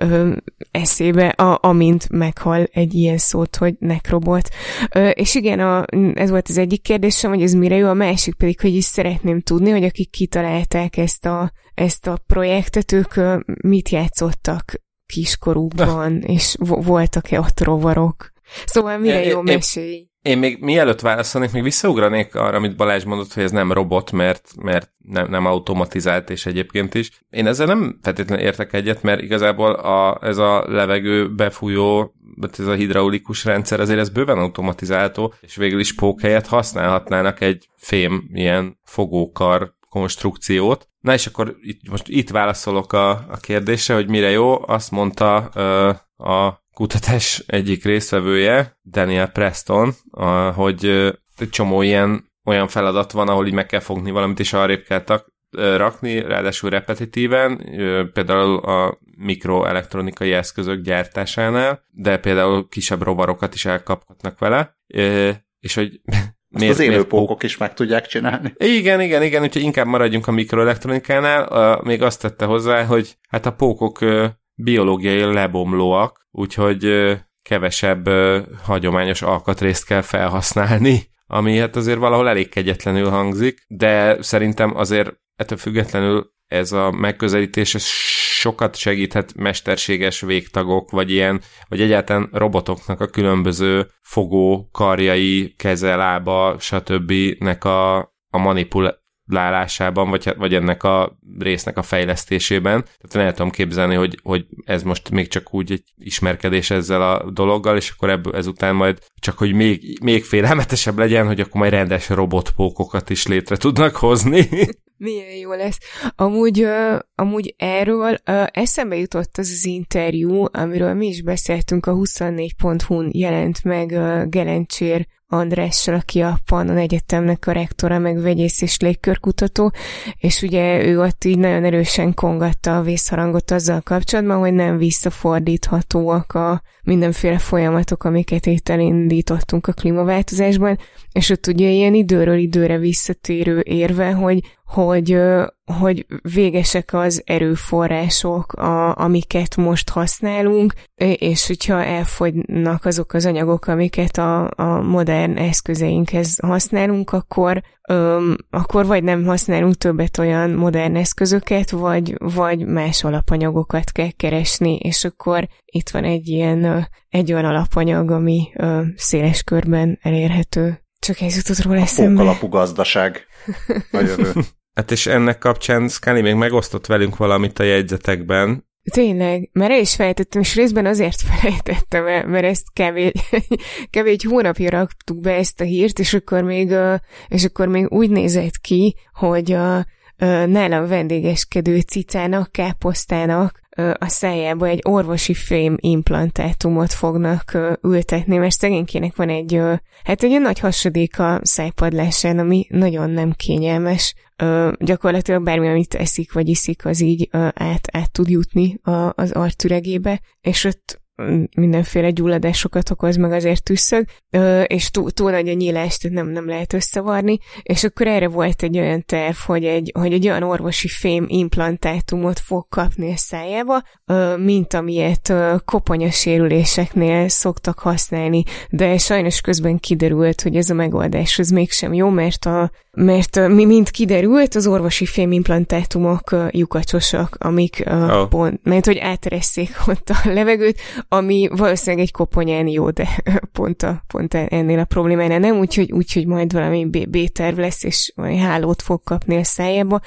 ö, eszébe, a, amint meghal egy ilyen szót, hogy nekrobot. Ö, és igen, a, ez volt az egyik kérdésem, hogy ez mire jó, a másik pedig, hogy is szeretném tudni, hogy akik kitalálták ezt a, ezt a projektet, ők mit játszottak kiskorúkban, és voltak-e ott rovarok. Szóval mire jó mesélj? Én még mielőtt válaszolnék, még visszaugranék arra, amit Balázs mondott, hogy ez nem robot, mert, mert nem, nem automatizált, és egyébként is. Én ezzel nem feltétlenül értek egyet, mert igazából a, ez a levegő befújó, ez a hidraulikus rendszer, azért ez bőven automatizáltó, és végül is pók helyett használhatnának egy fém ilyen fogókar konstrukciót. Na és akkor itt, most itt válaszolok a, a kérdésre, hogy mire jó. Azt mondta ö, a kutatás egyik részvevője, Daniel Preston, a, hogy egy csomó ilyen olyan feladat van, ahol így meg kell fogni valamit, és arrébb kell rakni, ráadásul repetitíven, például a mikroelektronikai eszközök gyártásánál, de például kisebb rovarokat is elkaphatnak vele, és hogy Azt miért, az élő pókok is meg tudják csinálni. Igen, igen, igen, úgyhogy inkább maradjunk a mikroelektronikánál. Még azt tette hozzá, hogy hát a pókok biológiai lebomlóak, úgyhogy kevesebb hagyományos alkatrészt kell felhasználni, ami hát azért valahol elég kegyetlenül hangzik, de szerintem azért ettől függetlenül ez a megközelítés ez sokat segíthet mesterséges végtagok, vagy ilyen, vagy egyáltalán robotoknak a különböző fogó, karjai, keze, lába, stb. nek a, a manipulálásában, vagy, vagy ennek a résznek a fejlesztésében. Tehát el tudom képzelni, hogy, hogy ez most még csak úgy egy ismerkedés ezzel a dologgal, és akkor ebből ezután majd csak, hogy még, még félelmetesebb legyen, hogy akkor majd rendes robotpókokat is létre tudnak hozni. Milyen jó lesz. Amúgy, uh, amúgy erről uh, eszembe jutott az az interjú, amiről mi is beszéltünk, a 24.hu-n jelent meg uh, Gelencsér Andrással, aki a Pannon Egyetemnek a rektora, meg vegyész és légkörkutató, és ugye ő ott így nagyon erősen kongatta a vészharangot azzal kapcsolatban, hogy nem visszafordíthatóak a mindenféle folyamatok, amiket itt elindítottunk a klímaváltozásban, és ott ugye ilyen időről időre visszatérő érve, hogy hogy, hogy végesek az erőforrások, a, amiket most használunk, és hogyha elfogynak azok az anyagok, amiket a, a modern eszközeinkhez használunk, akkor, öm, akkor vagy nem használunk többet olyan modern eszközöket, vagy, vagy más alapanyagokat kell keresni, és akkor itt van egy ilyen, egy olyan alapanyag, ami ö, széles körben elérhető. Csak ez jutott róla eszembe. alapú gazdaság a jövő. Hát és ennek kapcsán Scully még megosztott velünk valamit a jegyzetekben. Tényleg, mert el is fejtettem, és részben azért felejtettem el, mert ezt kevés, kevés hónapja raktuk be ezt a hírt, és akkor még, és akkor még úgy nézett ki, hogy a, nálam vendégeskedő cicának, káposztának a szájába egy orvosi fém implantátumot fognak ültetni, mert szegénykének van egy, hát egy nagy hasadék a szájpadlásán, ami nagyon nem kényelmes. Gyakorlatilag bármi, amit eszik vagy iszik, az így át, át tud jutni az artüregébe, és ott mindenféle gyulladásokat okoz, meg azért tüsszög, és túl, túl nagy a nyílás, tehát nem, nem lehet összevarni, és akkor erre volt egy olyan terv, hogy egy, hogy egy olyan orvosi fém implantátumot fog kapni a szájába, mint amilyet koponyasérüléseknél szoktak használni, de sajnos közben kiderült, hogy ez a megoldás az mégsem jó, mert a mert mi mind kiderült, az orvosi fémimplantátumok lyukacsosak, amik oh. pont, mert hogy áteresszék ott a levegőt, ami valószínűleg egy koponyán jó, de pont, a, pont ennél a problémánál nem, úgyhogy, úgyhogy majd valami B-terv lesz, és majd hálót fog kapni a szájába,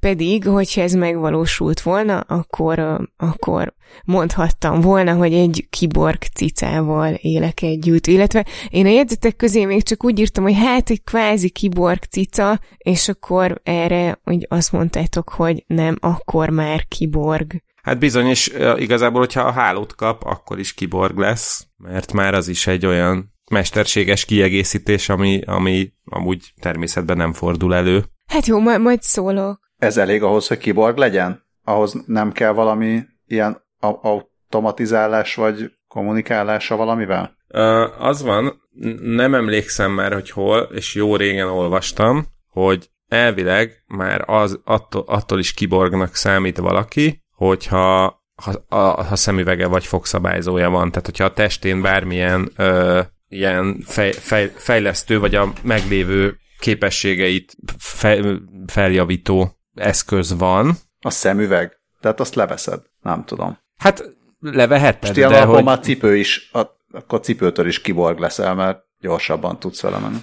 pedig, hogyha ez megvalósult volna, akkor, akkor mondhattam volna, hogy egy kiborg cicával élek együtt. Illetve én a jegyzetek közé még csak úgy írtam, hogy hát egy kvázi kiborg cica, és akkor erre úgy azt mondtátok, hogy nem, akkor már kiborg. Hát bizony, és igazából, hogyha a hálót kap, akkor is kiborg lesz, mert már az is egy olyan mesterséges kiegészítés, ami, ami amúgy természetben nem fordul elő. Hát jó, majd, majd szólok. Ez elég ahhoz, hogy kiborg legyen? Ahhoz nem kell valami ilyen automatizálás vagy kommunikálása valamivel? Uh, az van, nem emlékszem már, hogy hol, és jó régen olvastam, hogy elvileg már az attól, attól is kiborgnak számít valaki, hogyha ha, a, ha szemüvege vagy fogszabályzója van. Tehát, hogyha a testén bármilyen ö, ilyen fej, fej, fejlesztő, vagy a meglévő képességeit fej, feljavító eszköz van. A szemüveg? Tehát azt leveszed? Nem tudom. Hát leveheted, Most de hogy... már cipő is, akkor cipőtől is kiborg leszel, mert gyorsabban tudsz vele menni.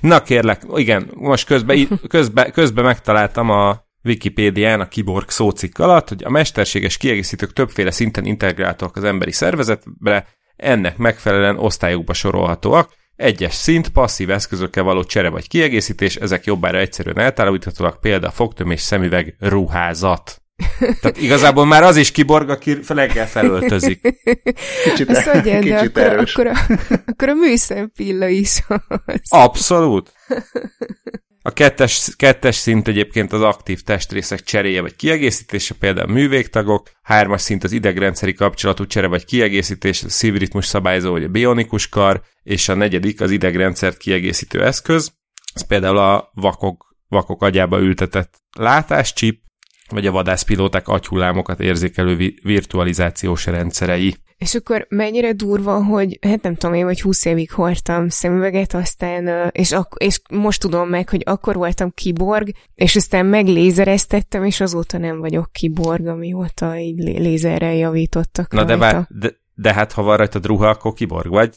Na kérlek, igen, most közben, közben, közben megtaláltam a Wikipédián a kiborg szócikk alatt, hogy a mesterséges kiegészítők többféle szinten integráltak az emberi szervezetbe, ennek megfelelően osztályokba sorolhatóak, egyes szint, passzív eszközökkel való csere vagy kiegészítés, ezek jobbára egyszerűen eltávolíthatóak, példa fogtömés, szemüveg, ruházat. Tehát igazából már az is kiborg, aki reggel felöltözik. Kicsit, Azt mondja, kicsit akkor, erős. Akkor a, akkor a műszempilla is az. Abszolút. A kettes, kettes szint egyébként az aktív testrészek cseréje vagy kiegészítése, például művégtagok, hármas szint az idegrendszeri kapcsolatú csere vagy kiegészítés, a szívritmus szabályzó vagy a bionikus kar, és a negyedik az idegrendszert kiegészítő eszköz, ez például a vakok, vakok agyába ültetett látáscsip, vagy a vadászpilóták agyhullámokat érzékelő vi- virtualizációs rendszerei. És akkor mennyire durva, hogy hát nem tudom, én vagy 20 évig hordtam szemüveget, aztán, és, ak- és most tudom meg, hogy akkor voltam kiborg, és aztán meglézereztettem, és azóta nem vagyok kiborg, amióta így lézerrel javítottak Na de, bár, de, de hát ha van rajtad ruha, akkor kiborg vagy?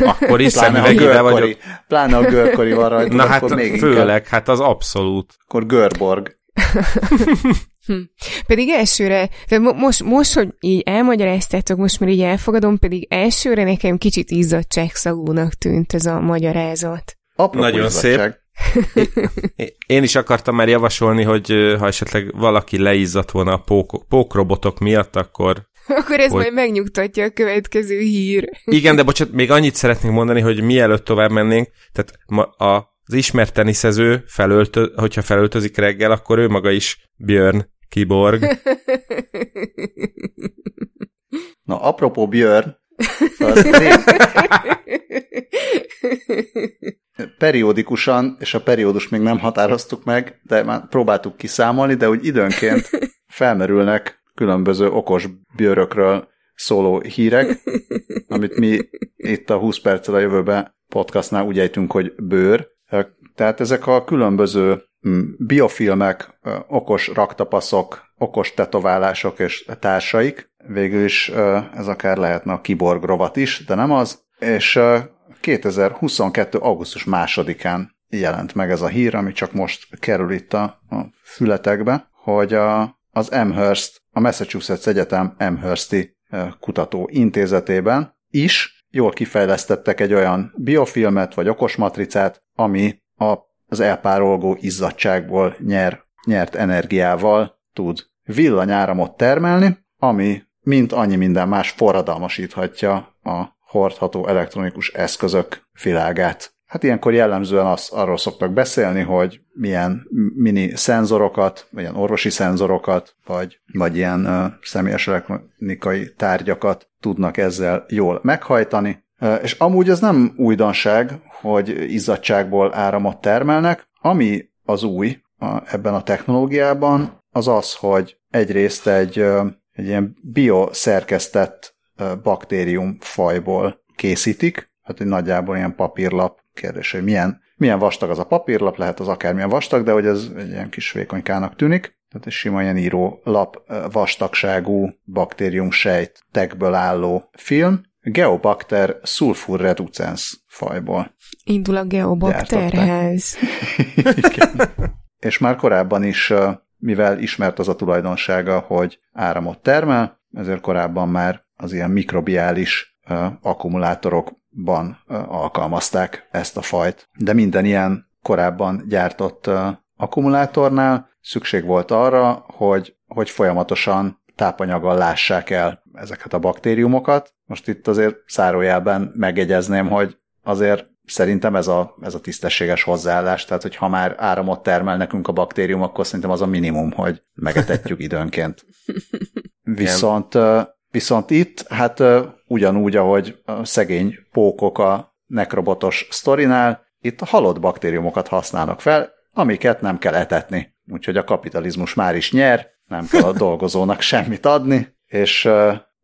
akkor is szemüvegébe vagyok. Pláne a görkori van rajta, Na hát akkor még főleg, inkább. hát az abszolút. Akkor görborg. hm. Pedig elsőre, de most, most, hogy így elmagyaráztátok, most már így elfogadom, pedig elsőre nekem kicsit izzadságszagúnak tűnt ez a magyarázat. Apró Nagyon izzadság. szép. Én is akartam már javasolni, hogy ha esetleg valaki leizzadt volna a pók, pókrobotok miatt, akkor akkor ez hogy... majd megnyugtatja a következő hír. Igen, de bocsánat, még annyit szeretnék mondani, hogy mielőtt tovább mennénk, tehát ma a, az ismert teniszező, felöltö, hogyha felöltözik reggel, akkor ő maga is Björn Kiborg. Na, apropó Björn, periódikusan, és a periódus még nem határoztuk meg, de már próbáltuk kiszámolni, de úgy időnként felmerülnek különböző okos bőrökről szóló hírek, amit mi itt a 20 perccel a jövőbe podcastnál úgy ejtünk, hogy bőr. Tehát ezek a különböző biofilmek, okos raktapaszok, okos tetoválások és társaik, végül is ez akár lehetne a kiborg rovat is, de nem az, és 2022. augusztus másodikán jelent meg ez a hír, ami csak most kerül itt a, a fületekbe, hogy a, az Amherst, a Massachusetts Egyetem Amhersti kutató intézetében is jól kifejlesztettek egy olyan biofilmet vagy okos matricát, ami a, az elpárolgó izzadságból nyer, nyert energiával tud villanyáramot termelni, ami mint annyi minden más forradalmasíthatja a hordható elektronikus eszközök világát. Hát ilyenkor jellemzően az, arról szoktak beszélni, hogy milyen mini szenzorokat, vagy ilyen orvosi szenzorokat, vagy, vagy ilyen uh, személyes elektronikai tárgyakat tudnak ezzel jól meghajtani. Uh, és amúgy ez nem újdonság, hogy izzadságból áramot termelnek. Ami az új a, ebben a technológiában, az az, hogy egyrészt egy, uh, egy ilyen bioszerkesztett baktérium fajból készítik, hát egy nagyjából ilyen papírlap kérdés, hogy milyen, milyen vastag az a papírlap, lehet az akármilyen vastag, de hogy ez egy ilyen kis vékonykának tűnik. Tehát egy sima ilyen író lap vastagságú baktérium sejt tekből álló film. Geobacter sulfur reducens fajból. Indul a geobakterhez. És már korábban is, mivel ismert az a tulajdonsága, hogy áramot termel, ezért korábban már az ilyen mikrobiális akkumulátorokban alkalmazták ezt a fajt. De minden ilyen korábban gyártott akkumulátornál szükség volt arra, hogy, hogy folyamatosan tápanyaggal lássák el ezeket a baktériumokat. Most itt azért szárójelben megjegyezném, hogy azért szerintem ez a, ez a tisztességes hozzáállás, tehát hogy ha már áramot termel nekünk a baktérium, akkor szerintem az a minimum, hogy megetetjük időnként. Viszont Viszont itt, hát ugyanúgy, ahogy a szegény pókok a nekrobotos sztorinál, itt a halott baktériumokat használnak fel, amiket nem kell etetni. Úgyhogy a kapitalizmus már is nyer, nem kell a dolgozónak semmit adni, és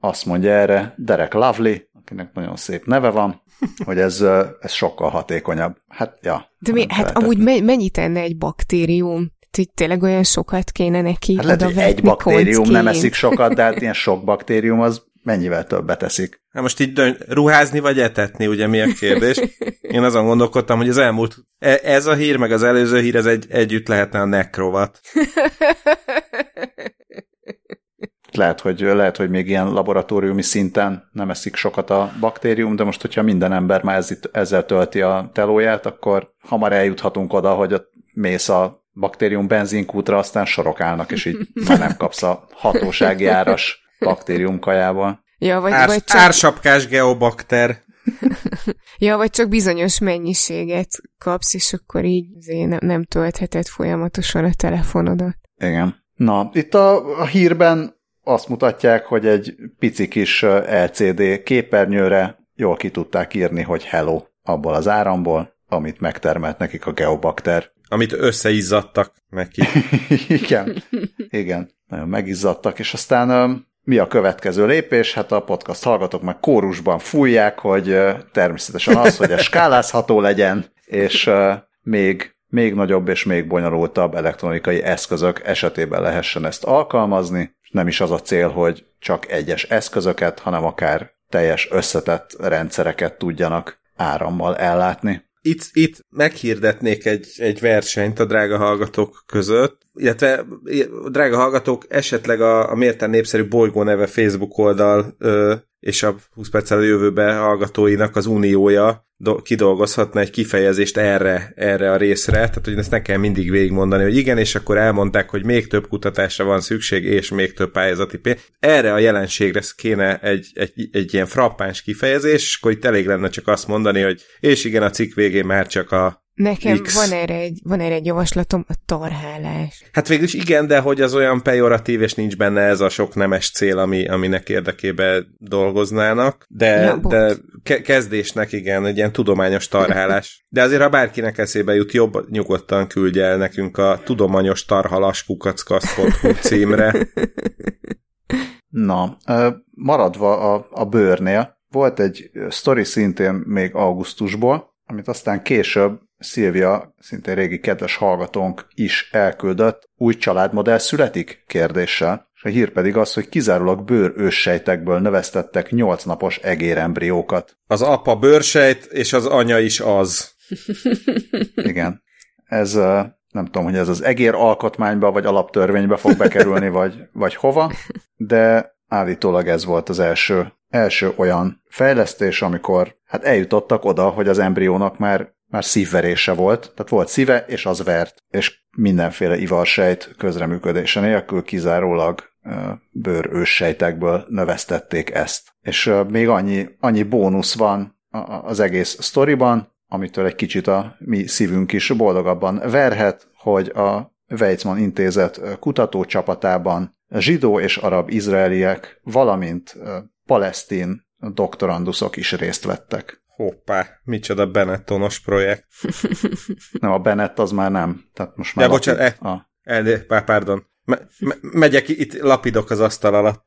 azt mondja erre Derek Lovely, akinek nagyon szép neve van, hogy ez, ez sokkal hatékonyabb. Hát, ja. De mi, hát amúgy mennyit tenne egy baktérium? hogy tényleg olyan sokat kéne neki hát lehet, hogy egy baktérium nem eszik sokat, de hát ilyen sok baktérium az mennyivel többet eszik. Hát most így dönt, ruházni vagy etetni, ugye mi a kérdés? Én azon gondolkodtam, hogy az elmúlt, e, ez a hír, meg az előző hír, ez egy, együtt lehetne a nekrovat. lehet, hogy, lehet, hogy még ilyen laboratóriumi szinten nem eszik sokat a baktérium, de most, hogyha minden ember már ezzel tölti a telóját, akkor hamar eljuthatunk oda, hogy ott mész a baktérium benzinkútra, aztán sorok állnak, és így már nem kapsz a hatósági áras baktérium kajából. Ja, vagy, Ár, vagy csak... Ársapkás geobakter. ja, vagy csak bizonyos mennyiséget kapsz, és akkor így nem, nem töltheted folyamatosan a telefonodat. Igen. Na, itt a, a hírben azt mutatják, hogy egy pici kis LCD képernyőre jól ki tudták írni, hogy hello abból az áramból, amit megtermelt nekik a geobakter. Amit összeizzadtak neki. igen, igen, nagyon megizzadtak, és aztán mi a következő lépés? Hát a podcast hallgatók meg kórusban fújják, hogy természetesen az, hogy ez skálázható legyen, és még, még nagyobb és még bonyolultabb elektronikai eszközök esetében lehessen ezt alkalmazni. Nem is az a cél, hogy csak egyes eszközöket, hanem akár teljes összetett rendszereket tudjanak árammal ellátni. Itt, itt meghirdetnék egy, egy versenyt a drága hallgatók között, illetve drága hallgatók esetleg a, a mérten népszerű bolygó neve Facebook oldal ö, és a 20 perccel a jövőbe hallgatóinak az uniója do- kidolgozhatna egy kifejezést erre, erre a részre, tehát hogy ezt ne kell mindig végigmondani, hogy igen, és akkor elmondták, hogy még több kutatásra van szükség, és még több pályázati pénz. Erre a jelenségre kéne egy, egy, egy ilyen frappáns kifejezés, és akkor itt elég lenne csak azt mondani, hogy és igen, a cikk végén már csak a Nekem X. van erre, egy, van erre egy javaslatom, a tarhálás. Hát végülis igen, de hogy az olyan pejoratív, és nincs benne ez a sok nemes cél, ami, aminek érdekébe dolgoznának, de, ja, de ke- kezdésnek igen, egy ilyen tudományos tarhálás. De azért, ha bárkinek eszébe jut, jobb nyugodtan küldje el nekünk a tudományos tarhalas kukackaszt.hu címre. Na, maradva a, a bőrnél, volt egy sztori szintén még augusztusból, amit aztán később Szilvia, szintén régi kedves hallgatónk is elküldött, új családmodell születik? kérdéssel, és a hír pedig az, hogy kizárólag bőr őssejtekből növesztettek 8 napos egérembriókat. Az apa bőrsejt, és az anya is az. Igen. Ez nem tudom, hogy ez az egér alkotmányba, vagy alaptörvénybe fog bekerülni, vagy, vagy hova, de állítólag ez volt az első, első olyan fejlesztés, amikor hát eljutottak oda, hogy az embriónak már már szívverése volt, tehát volt szíve, és az vert, és mindenféle ivarsejt közreműködése nélkül kizárólag bőr őssejtekből növesztették ezt. És még annyi, annyi bónusz van az egész sztoriban, amitől egy kicsit a mi szívünk is boldogabban verhet, hogy a Weizmann intézet kutatócsapatában zsidó és arab izraeliek, valamint palesztin doktoranduszok is részt vettek. Hoppá, micsoda Benettonos projekt. nem, a Bennett az már nem. Tehát most már De bocsánat, e, a... el, pardon. Me, me, megyek, itt lapidok az asztal alatt.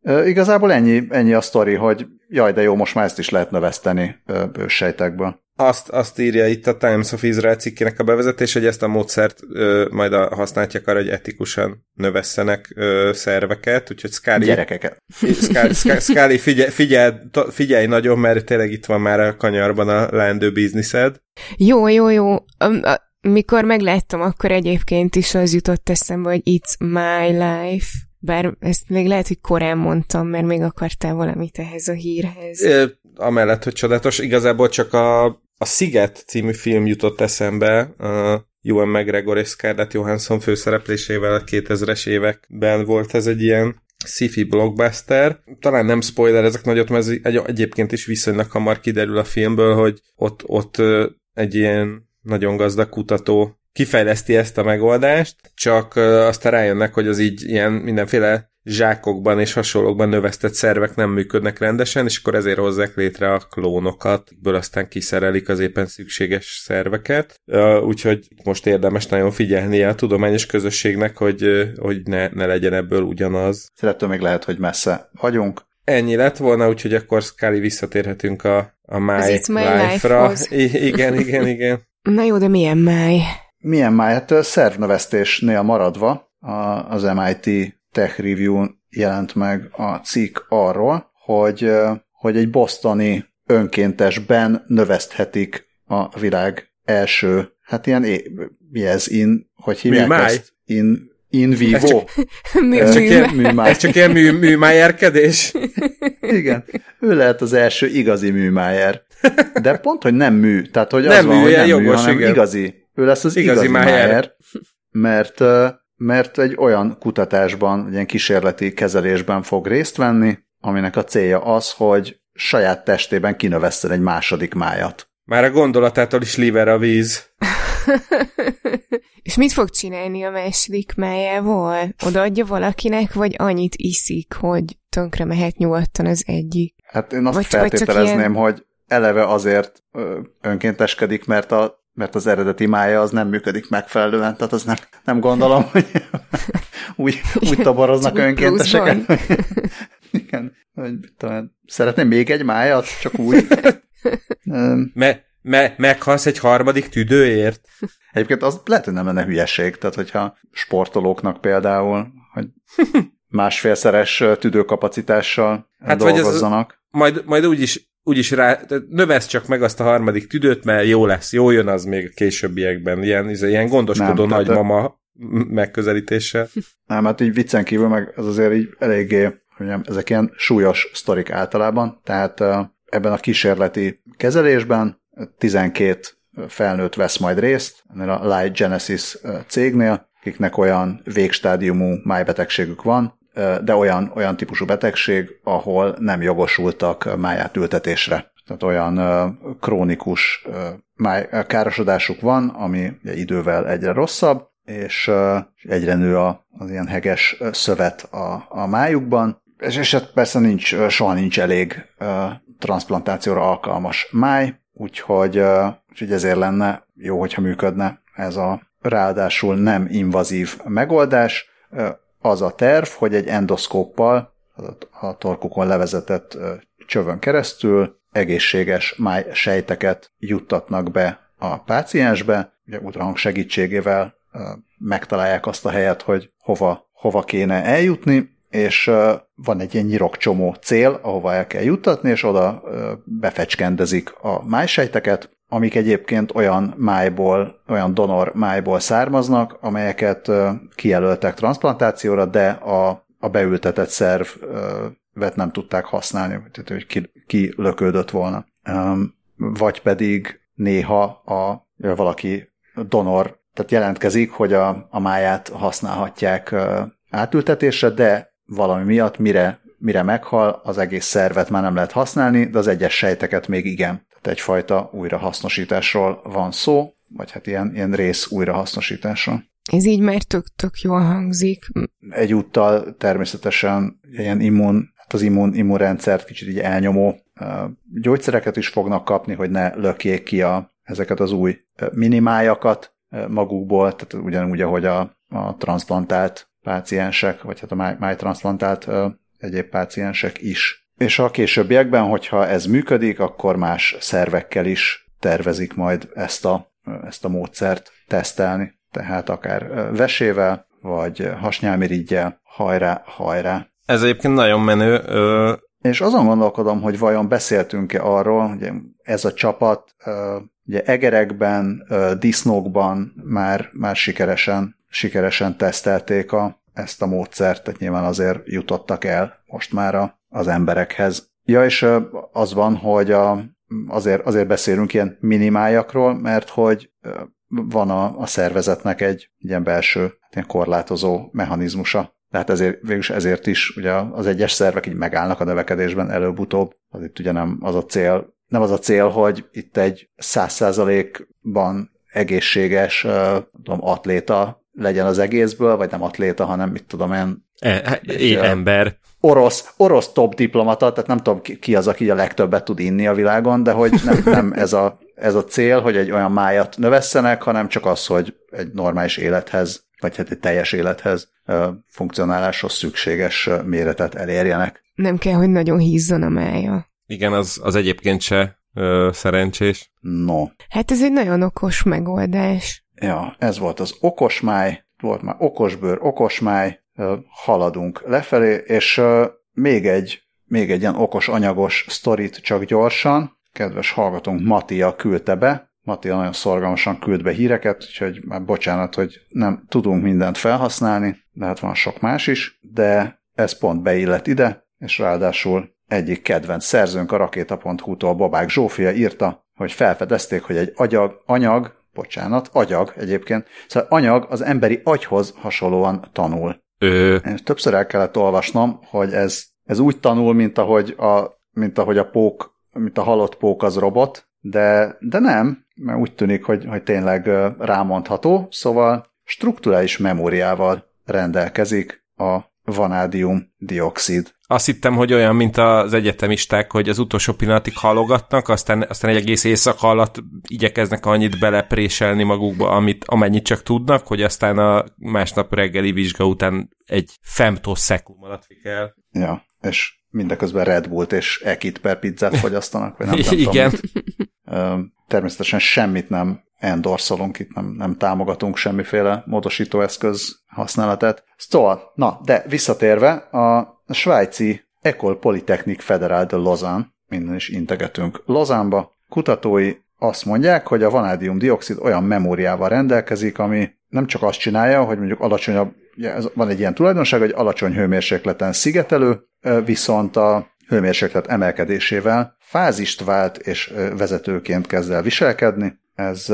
e, igazából ennyi, ennyi a sztori, hogy jaj, de jó, most már ezt is lehet növeszteni sejtekből azt, azt írja itt a Times of Israel cikkének a bevezetés, hogy ezt a módszert ö, majd a, használják arra, hogy etikusan növesszenek ö, szerveket, úgyhogy Scully... Gyerekeket. Scully, Scully figyelj, figyelj, figyelj nagyon, mert tényleg itt van már a kanyarban a leendő bizniszed. Jó, jó, jó. Mikor megláttam, akkor egyébként is az jutott eszembe, hogy it's my life. Bár ezt még lehet, hogy korán mondtam, mert még akartál valamit ehhez a hírhez. É, amellett, hogy csodálatos, igazából csak a a Sziget című film jutott eszembe, a Ewan McGregor és Scarlett Johansson főszereplésével a 2000-es években volt ez egy ilyen sci-fi blockbuster. Talán nem spoiler ezek nagyot, mert ez egy, egyébként is viszonylag hamar kiderül a filmből, hogy ott, ott egy ilyen nagyon gazdag kutató kifejleszti ezt a megoldást, csak aztán rájönnek, hogy az így ilyen mindenféle zsákokban és hasonlókban növesztett szervek nem működnek rendesen, és akkor ezért hozzák létre a klónokat, ből aztán kiszerelik az éppen szükséges szerveket. Úgyhogy most érdemes nagyon figyelni a tudományos közösségnek, hogy, hogy ne, ne legyen ebből ugyanaz. Szerető még lehet, hogy messze vagyunk. Ennyi lett volna, úgyhogy akkor Scully visszatérhetünk a, a My, my Life-ra. I- igen, igen, igen. Na jó, de milyen máj? Milyen máj? Hát szervnövesztésnél maradva az MIT Tech review jelent meg a cikk arról, hogy, hogy egy bostoni önkéntesben növeszthetik a világ első, hát ilyen, mi ez, in, hogy hívják műmáj? ezt? In, in vivo. Ez csak, ez csak ilyen, műmáj. Ez csak ilyen mű, műmájerkedés? Igen. Ő lehet az első igazi műmájer. De pont, hogy nem mű. Tehát, hogy nem az mű, van, hogy nem jogos, mű, hanem igen. igazi. Ő lesz az igazi, igazi májer. májer. Mert mert egy olyan kutatásban, egy ilyen kísérleti kezelésben fog részt venni, aminek a célja az, hogy saját testében kinöveszten egy második májat. Már a gondolatától is liver a víz. És mit fog csinálni a második májával? Odaadja valakinek, vagy annyit iszik, hogy tönkre mehet nyugodtan az egyik? Hát én azt vagy, feltételezném, vagy ilyen... hogy eleve azért önkénteskedik, mert, a, mert az eredeti mája az nem működik megfelelően, tehát az nem, nem gondolom, hogy úgy, úgy toboroznak önkénteseket. Igen, hogy talán szeretném még egy májat, csak úgy. Me, me, meghalsz egy harmadik tüdőért? Egyébként az lehet, hogy nem lenne hülyeség, tehát hogyha sportolóknak például, hogy másfélszeres tüdőkapacitással hát dolgozzanak. Vagy ez, majd, majd úgyis úgyis rá, növesz csak meg azt a harmadik tüdőt, mert jó lesz, jó jön az még a későbbiekben, ilyen, ilyen gondoskodó nem, nagymama megközelítéssel. Nem, hát így viccen kívül meg ez azért így eléggé, hogy ezek ilyen súlyos sztorik általában, tehát ebben a kísérleti kezelésben 12 felnőtt vesz majd részt, ennél a Light Genesis cégnél, akiknek olyan végstádiumú májbetegségük van, de olyan, olyan típusú betegség, ahol nem jogosultak máját ültetésre. Tehát olyan krónikus károsodásuk van, ami idővel egyre rosszabb, és egyre nő az ilyen heges szövet a, a májukban, és, és hát persze nincs, soha nincs elég transplantációra alkalmas máj, úgyhogy, úgyhogy ezért lenne jó, hogyha működne ez a ráadásul nem invazív megoldás. Az a terv, hogy egy endoszkóppal, a torkukon levezetett csövön keresztül egészséges máj sejteket juttatnak be a páciensbe, ugye ultrahang segítségével megtalálják azt a helyet, hogy hova, hova kéne eljutni, és van egy ilyen nyirokcsomó cél, ahova el kell juttatni, és oda befecskendezik a májsejteket, amik egyébként olyan májból, olyan donor májból származnak, amelyeket kijelöltek transplantációra, de a, a beültetett szervet nem tudták használni, tehát hogy ki, ki lökődött volna. Vagy pedig néha a, valaki donor, tehát jelentkezik, hogy a, a máját használhatják átültetésre, de valami miatt, mire, mire meghal, az egész szervet már nem lehet használni, de az egyes sejteket még igen. Egyfajta újrahasznosításról van szó, vagy hát ilyen, ilyen rész újrahasznosításról. Ez így már tök-tök jól hangzik. Egyúttal természetesen ilyen immun, hát az immun, immunrendszert kicsit így elnyomó gyógyszereket is fognak kapni, hogy ne lökjék ki a, ezeket az új minimájakat magukból, tehát ugyanúgy, ahogy a, a transplantált páciensek, vagy hát a májtranszplantált egyéb páciensek is. És a későbbiekben, hogyha ez működik, akkor más szervekkel is tervezik majd ezt a, ezt a módszert tesztelni. Tehát akár vesével, vagy hasnyálmirigyel, hajrá, hajrá. Ez egyébként nagyon menő. Ö... És azon gondolkodom, hogy vajon beszéltünk-e arról, hogy ez a csapat ugye egerekben, disznókban már, már sikeresen sikeresen tesztelték a, ezt a módszert, tehát nyilván azért jutottak el most már a, az emberekhez. Ja, és az van, hogy a, azért, azért beszélünk ilyen minimájakról, mert hogy van a, a szervezetnek egy ilyen belső ilyen korlátozó mechanizmusa. Tehát ezért, végülis ezért is ugye az egyes szervek így megállnak a növekedésben előbb-utóbb. Az itt ugye nem az a cél, nem az a cél, hogy itt egy száz százalékban egészséges tudom, atléta legyen az egészből, vagy nem atléta, hanem mit tudom én. E, egy, ember. Orosz, orosz top diplomata, tehát nem tudom ki az, aki a legtöbbet tud inni a világon, de hogy nem, nem ez, a, ez a cél, hogy egy olyan májat növesszenek, hanem csak az, hogy egy normális élethez, vagy hát egy teljes élethez funkcionáláshoz szükséges méretet elérjenek. Nem kell, hogy nagyon hízzon a mája. Igen, az, az egyébként se ö, szerencsés. No. Hát ez egy nagyon okos megoldás. Ja, ez volt az okosmáj, volt már okosbőr, okosmáj, haladunk lefelé, és még egy, még egy ilyen okos anyagos sztorit csak gyorsan, kedves hallgatónk Matia küldte be, Matia nagyon szorgalmasan küld be híreket, úgyhogy már bocsánat, hogy nem tudunk mindent felhasználni, de hát van sok más is, de ez pont beillett ide, és ráadásul egyik kedvenc szerzőnk a rakéta.hu-tól Babák Zsófia írta, hogy felfedezték, hogy egy agyag, anyag bocsánat, agyag egyébként. Szóval anyag az emberi agyhoz hasonlóan tanul. Ö... Többször el kellett olvasnom, hogy ez, ez úgy tanul, mint ahogy a mint ahogy a pók, mint a halott pók az robot, de, de nem, mert úgy tűnik, hogy, hogy tényleg rámondható, szóval strukturális memóriával rendelkezik a vanádium dioxid. Azt hittem, hogy olyan, mint az egyetemisták, hogy az utolsó pillanatig halogatnak, aztán, aztán egy egész éjszaka alatt igyekeznek annyit belepréselni magukba, amit, amennyit csak tudnak, hogy aztán a másnap reggeli vizsga után egy femtoszekum alatt el. Ja, és mindeközben Red Bullt és Ekit per pizzát fogyasztanak, vagy nem, nem Igen. Tudom. Természetesen semmit nem endorszolunk, itt nem, nem támogatunk semmiféle módosítóeszköz használatát. Szóval, na, de visszatérve, a svájci Ecole Polytechnique Federal de Lausanne, minden is integetünk Lozánba, kutatói azt mondják, hogy a vanádium dioxid olyan memóriával rendelkezik, ami nem csak azt csinálja, hogy mondjuk alacsonyabb, van egy ilyen tulajdonság, hogy alacsony hőmérsékleten szigetelő, viszont a hőmérséklet emelkedésével fázist vált és vezetőként kezd el viselkedni. Ez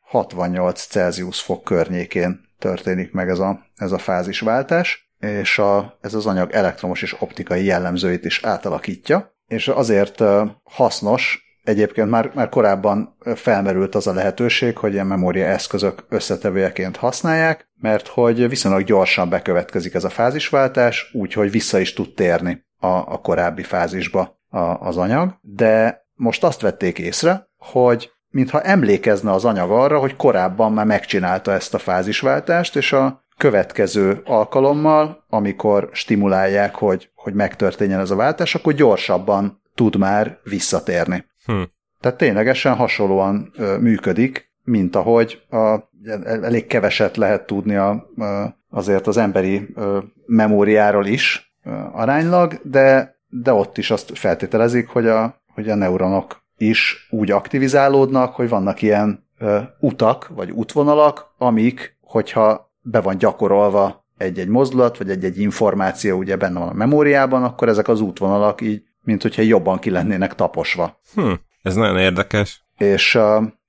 68 Celsius fok környékén történik meg ez a, ez a fázisváltás, és a, ez az anyag elektromos és optikai jellemzőit is átalakítja, és azért hasznos, Egyébként már, már korábban felmerült az a lehetőség, hogy ilyen memória eszközök összetevőjeként használják, mert hogy viszonylag gyorsan bekövetkezik ez a fázisváltás, úgyhogy vissza is tud térni a, a korábbi fázisba a, az anyag, de most azt vették észre, hogy mintha emlékezne az anyag arra, hogy korábban már megcsinálta ezt a fázisváltást, és a következő alkalommal, amikor stimulálják, hogy, hogy megtörténjen ez a váltás, akkor gyorsabban tud már visszatérni. Hm. Tehát ténylegesen hasonlóan ö, működik, mint ahogy a, elég keveset lehet tudni a, a, azért az emberi ö, memóriáról is aránylag, de, de ott is azt feltételezik, hogy a, hogy a neuronok is úgy aktivizálódnak, hogy vannak ilyen ö, utak, vagy útvonalak, amik, hogyha be van gyakorolva egy-egy mozdulat, vagy egy-egy információ ugye benne van a memóriában, akkor ezek az útvonalak így mint hogyha jobban ki lennének taposva. Hm, ez nagyon érdekes. És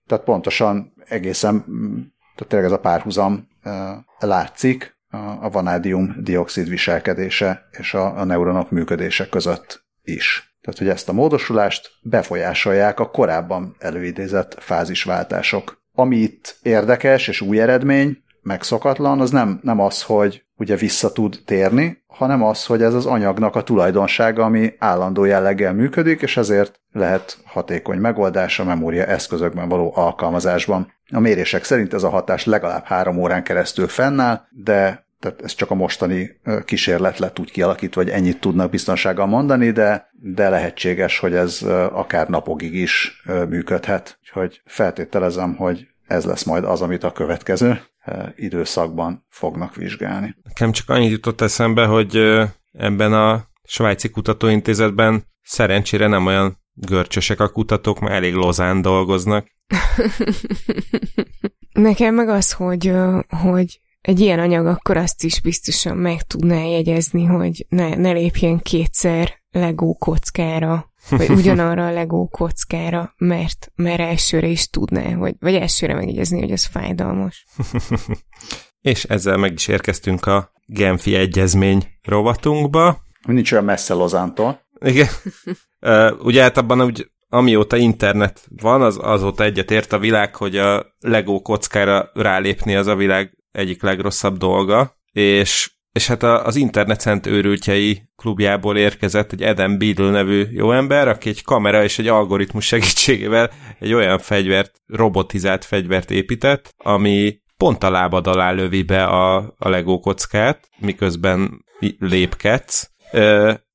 tehát pontosan egészen, tehát tényleg ez a párhuzam látszik a vanádium dioxid viselkedése és a, a neuronok működése között is. Tehát, hogy ezt a módosulást befolyásolják a korábban előidézett fázisváltások. Ami itt érdekes és új eredmény, megszokatlan, az nem, nem az, hogy ugye vissza tud térni, hanem az, hogy ez az anyagnak a tulajdonsága, ami állandó jelleggel működik, és ezért lehet hatékony megoldás a memória eszközökben való alkalmazásban. A mérések szerint ez a hatás legalább három órán keresztül fennáll, de tehát ez csak a mostani kísérlet lett úgy kialakítva, hogy ennyit tudnak biztonsággal mondani, de, de lehetséges, hogy ez akár napokig is működhet. Úgyhogy feltételezem, hogy ez lesz majd az, amit a következő időszakban fognak vizsgálni. Nekem csak annyit jutott eszembe, hogy ebben a svájci kutatóintézetben szerencsére nem olyan görcsösek a kutatók, mert elég lozán dolgoznak. Nekem meg az, hogy, hogy egy ilyen anyag akkor azt is biztosan meg tudná jegyezni, hogy ne, ne lépjen kétszer legó kockára vagy ugyanarra a legó kockára, mert, mert elsőre is tudná, hogy, vagy elsőre megjegyezni, hogy ez fájdalmas. És ezzel meg is érkeztünk a Genfi Egyezmény rovatunkba. Nincs olyan messze Lozántól. Igen. ugye hát abban úgy, amióta internet van, az, azóta egyetért a világ, hogy a Lego kockára rálépni az a világ egyik legrosszabb dolga, és és hát az internet szent őrültjei klubjából érkezett egy Eden Beadle nevű jó ember, aki egy kamera és egy algoritmus segítségével egy olyan fegyvert, robotizált fegyvert épített, ami pont a lábad alá lövi be a, a Lego kockát, miközben lépkedsz.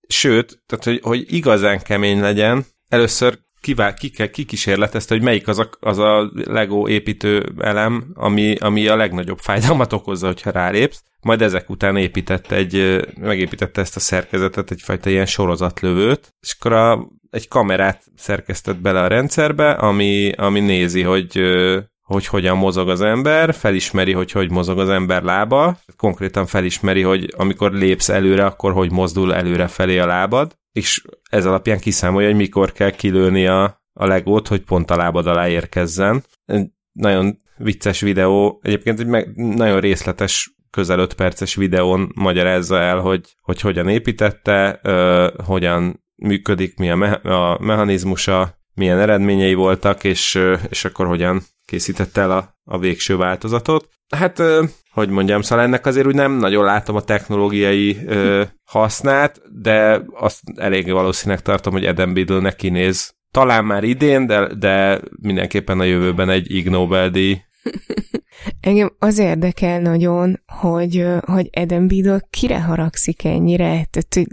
Sőt, tehát hogy, hogy igazán kemény legyen, először kivál, ki, kikísérletezte, hogy melyik az a, az a Lego építő elem, ami, ami a legnagyobb fájdalmat okozza, hogyha rálépsz. Majd ezek után építette egy, megépítette ezt a szerkezetet, egyfajta ilyen sorozatlövőt, és akkor a, egy kamerát szerkesztett bele a rendszerbe, ami, ami nézi, hogy hogy hogyan mozog az ember, felismeri, hogy hogy mozog az ember lába, konkrétan felismeri, hogy amikor lépsz előre, akkor hogy mozdul előre felé a lábad, és ez alapján kiszámolja, hogy mikor kell kilőni a, a legót, hogy pont a lábad alá érkezzen. Nagyon vicces videó, egyébként egy meg, nagyon részletes közel 5 perces videón magyarázza el, hogy, hogy hogyan építette, ö, hogyan működik, mi a, me- a mechanizmusa, milyen eredményei voltak, és, és akkor hogyan készítette el a, a végső változatot. Hát, hogy mondjam, szóval ennek azért úgy nem nagyon látom a technológiai ö, hasznát, de azt elég valószínűleg tartom, hogy Eden Biddle kinéz talán már idén, de, de mindenképpen a jövőben egy Ig Nobel-díj. Engem az érdekel nagyon, hogy, hogy Eden Biddle kire haragszik ennyire, tehát hogy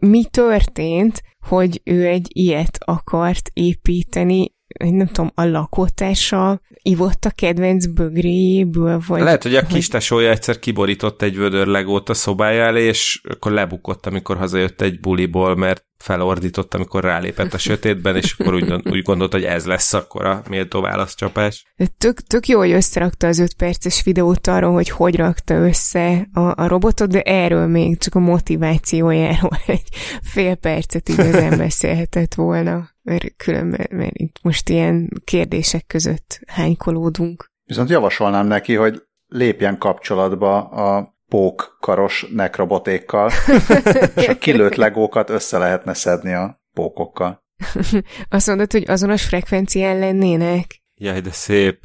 mi történt, hogy ő egy ilyet akart építeni, nem tudom, a lakótársa ivott a kedvenc bögréjéből, vagy... Lehet, hogy a kis tesója egyszer kiborított egy vödör legót a szobája elé, és akkor lebukott, amikor hazajött egy buliból, mert felordított, amikor rálépett a sötétben, és akkor úgy, úgy gondolt, hogy ez lesz akkor a méltó válaszcsapás. Tök, tök jó, hogy összerakta az öt perces videót arról, hogy hogy rakta össze a, a robotot, de erről még csak a motivációjáról egy fél percet igazán beszélhetett volna, mert különben, mert itt most ilyen kérdések között hánykolódunk. Viszont javasolnám neki, hogy lépjen kapcsolatba a pókkaros nekrobotékkal, és a kilőtt legókat össze lehetne szedni a pókokkal. Azt mondod, hogy azonos frekvencián lennének? Jaj, de szép.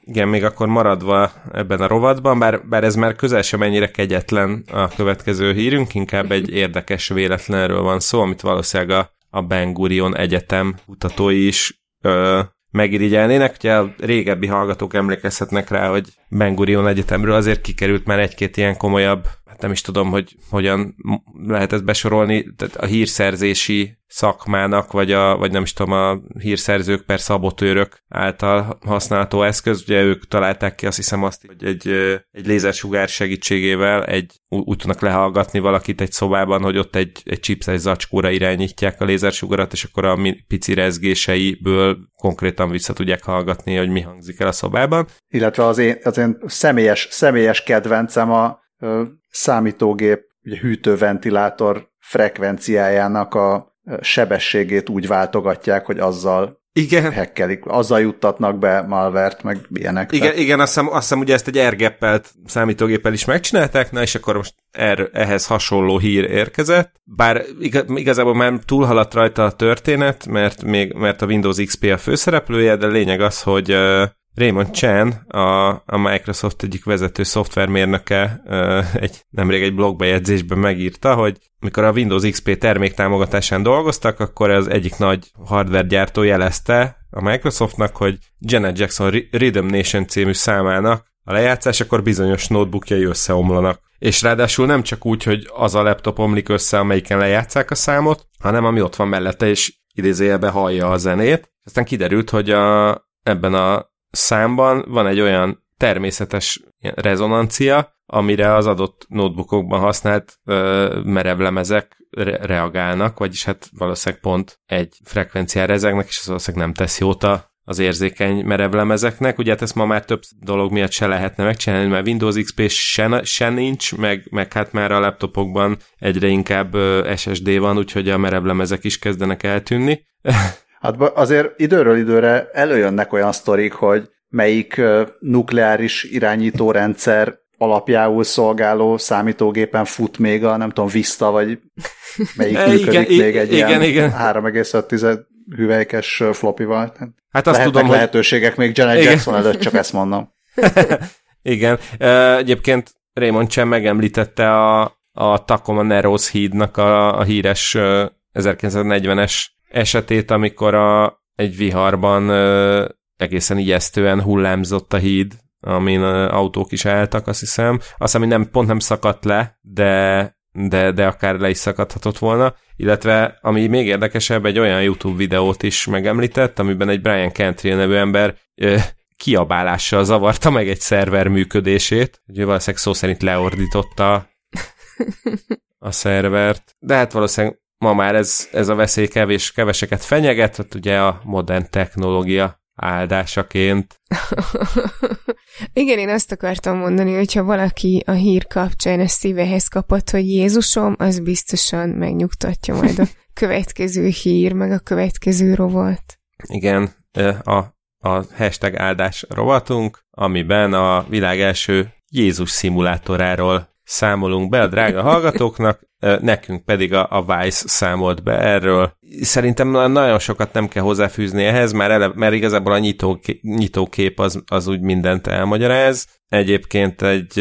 Igen, még akkor maradva ebben a rovatban, bár, bár ez már közel sem ennyire kegyetlen a következő hírünk, inkább egy érdekes véletlenről van szó, amit valószínűleg a, a Ben Gurion Egyetem kutatói is ö, megirigyelnének. Ugye a régebbi hallgatók emlékezhetnek rá, hogy Ben Gurion Egyetemről azért kikerült már egy-két ilyen komolyabb nem is tudom, hogy hogyan lehet ezt besorolni, tehát a hírszerzési szakmának, vagy, a, vagy nem is tudom, a hírszerzők per szabotőrök által használható eszköz. Ugye ők találták ki azt hiszem azt, hogy egy, egy lézersugár segítségével egy, úgy tudnak lehallgatni valakit egy szobában, hogy ott egy, egy chipses zacskóra irányítják a lézersugarat, és akkor a pici rezgéseiből konkrétan vissza tudják hallgatni, hogy mi hangzik el a szobában. Illetve az én, az én személyes, személyes kedvencem a számítógép ugye, hűtőventilátor frekvenciájának a sebességét úgy váltogatják, hogy azzal igen. hekkelik, azzal juttatnak be malvert, meg ilyenek. Igen, tehát... igen azt, hiszem, azt hiszem ugye ezt egy ergeppelt számítógéppel is megcsinálták, na és akkor most er, ehhez hasonló hír érkezett, bár igazából már túlhaladt rajta a történet, mert, még, mert a Windows XP a főszereplője, de lényeg az, hogy Raymond Chan, a, a Microsoft egyik vezető szoftvermérnöke egy, nemrég egy blogbejegyzésben megírta, hogy mikor a Windows XP termék támogatásán dolgoztak, akkor az egyik nagy hardware gyártó jelezte a Microsoftnak, hogy Janet Jackson Rhythm Nation című számának a lejátszás, akkor bizonyos notebookjai összeomlanak. És ráadásul nem csak úgy, hogy az a laptop omlik össze, amelyiken lejátszák a számot, hanem ami ott van mellette, és idézőjelben hallja a zenét. Aztán kiderült, hogy a, ebben a számban van egy olyan természetes rezonancia, amire az adott notebookokban használt ö, merevlemezek re- reagálnak, vagyis hát valószínűleg pont egy frekvenciára ezeknek, és az valószínűleg nem tesz jót a, az érzékeny merevlemezeknek. Ugye hát ezt ma már több dolog miatt se lehetne megcsinálni, mert Windows XP se, se nincs, meg, meg hát már a laptopokban egyre inkább SSD van, úgyhogy a merevlemezek is kezdenek eltűnni. Hát azért időről időre előjönnek olyan sztorik, hogy melyik nukleáris irányítórendszer alapjául szolgáló számítógépen fut még a, nem tudom, Vista, vagy melyik működik igen, még egy igen, ilyen 3,5 hüvelykes floppyval. Hát azt tudom, lehetőségek hogy... még Janet Jackson előtt, csak ezt mondom. igen. Egyébként Raymond Chen megemlítette a, a Tacoma Narrows hídnak a, a híres 1940-es esetét, amikor a, egy viharban ö, egészen ijesztően hullámzott a híd, amin autók is álltak, azt hiszem. Azt hogy nem, pont nem szakadt le, de, de, de akár le is szakadhatott volna. Illetve, ami még érdekesebb, egy olyan YouTube videót is megemlített, amiben egy Brian Cantrell nevű ember ö, kiabálással zavarta meg egy szerver működését. Ugye valószínűleg szó szerint leordította a szervert. De hát valószínűleg ma már ez, ez a veszély kevés, keveseket fenyeget, hát ugye a modern technológia áldásaként. Igen, én azt akartam mondani, hogyha valaki a hír kapcsán ezt szívehez kapott, hogy Jézusom, az biztosan megnyugtatja majd a következő hír, meg a következő rovat. Igen, a, a hashtag áldás rovatunk, amiben a világ első Jézus szimulátoráról számolunk be a drága hallgatóknak, nekünk pedig a, a Vice számolt be erről. Szerintem nagyon sokat nem kell hozzáfűzni ehhez, mert, ele, mert igazából a nyitó, nyitókép az, az úgy mindent elmagyaráz. Egyébként egy,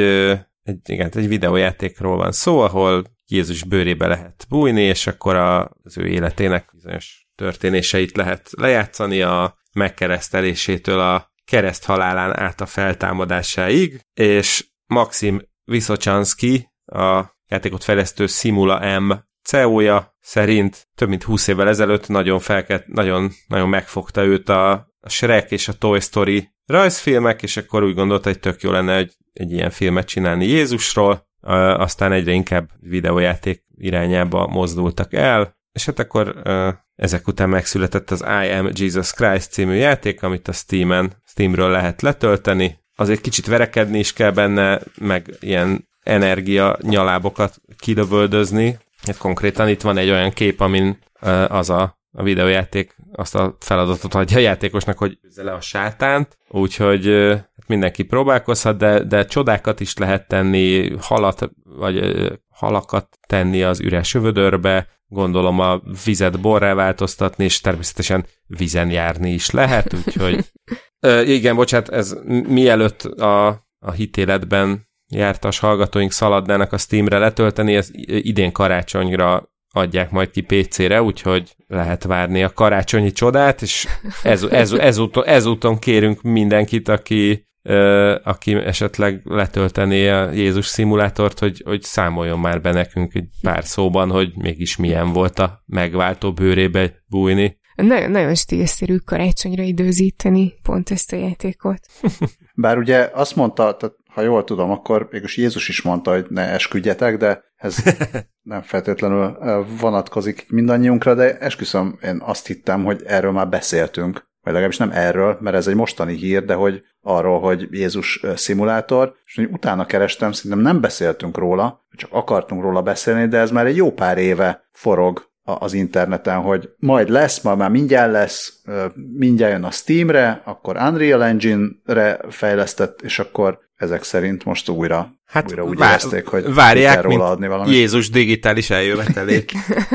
egy, igen, egy videójátékról van szó, ahol Jézus bőrébe lehet bújni, és akkor a, az ő életének bizonyos történéseit lehet lejátszani a megkeresztelésétől a kereszt halálán át a feltámadásáig, és Maxim Visochanski, a játékot fejlesztő Simula M CEO-ja szerint több mint 20 évvel ezelőtt nagyon, felket, nagyon, nagyon megfogta őt a Shrek és a Toy Story rajzfilmek, és akkor úgy gondolta, hogy tök jó lenne egy, egy ilyen filmet csinálni Jézusról, aztán egyre inkább videójáték irányába mozdultak el, és hát akkor ezek után megszületett az I Am Jesus Christ című játék, amit a Steam-en, Steamről lehet letölteni. Azért kicsit verekedni is kell benne, meg ilyen energia nyalábokat kidövöldözni. Hát konkrétan itt van egy olyan kép, amin az a, a videójáték azt a feladatot adja a játékosnak, hogy üzze le a sátánt, úgyhogy hát mindenki próbálkozhat, de, de csodákat is lehet tenni, halat, vagy halakat tenni az üres övödörbe, gondolom a vizet borrá változtatni, és természetesen vizen járni is lehet, úgyhogy igen, bocsánat, ez mielőtt a, a hitéletben jártas hallgatóink szaladnának a Steamre letölteni, ez idén karácsonyra adják majd ki PC-re, úgyhogy lehet várni a karácsonyi csodát, és ez, ez, ezúton, ezúton kérünk mindenkit, aki, aki esetleg letöltené a Jézus szimulátort, hogy, hogy számoljon már be nekünk egy pár szóban, hogy mégis milyen volt a megváltó bőrébe bújni. Nagyon, nagyon stílszerű karácsonyra időzíteni pont ezt a játékot. Bár ugye azt mondta, tehát ha jól tudom, akkor mégis Jézus is mondta, hogy ne esküdjetek, de ez nem feltétlenül vonatkozik mindannyiunkra, de esküszöm, én azt hittem, hogy erről már beszéltünk, vagy legalábbis nem erről, mert ez egy mostani hír, de hogy arról, hogy Jézus szimulátor, és hogy utána kerestem, szerintem nem beszéltünk róla, csak akartunk róla beszélni, de ez már egy jó pár éve forog az interneten, hogy majd lesz, majd már mindjárt lesz, mindjárt jön a Steamre, akkor Unreal Engine-re fejlesztett, és akkor ezek szerint most újra, hát újra úgy vár, érezték, hogy várják, kell róla adni valamit. Jézus digitális eljövetelék.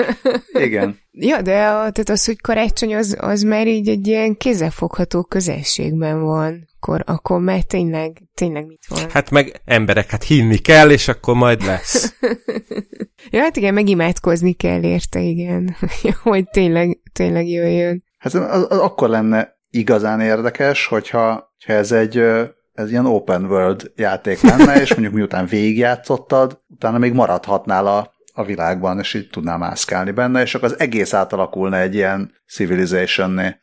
Igen. Ja, de a, tehát az, hogy karácsony, az, az már így egy ilyen kézzelfogható közelségben van. Akkor, akkor már tényleg, tényleg mit van? Hát meg emberek, hát hinni kell, és akkor majd lesz. ja, hát igen, megimádkozni kell érte, igen. hogy tényleg, tényleg jöjjön. Hát az, az akkor lenne igazán érdekes, hogyha, hogyha ez egy ez ilyen open world játék lenne, és mondjuk miután végigjátszottad, utána még maradhatnál a, a világban, és így tudnál mászkálni benne, és akkor az egész átalakulna egy ilyen civilization-né.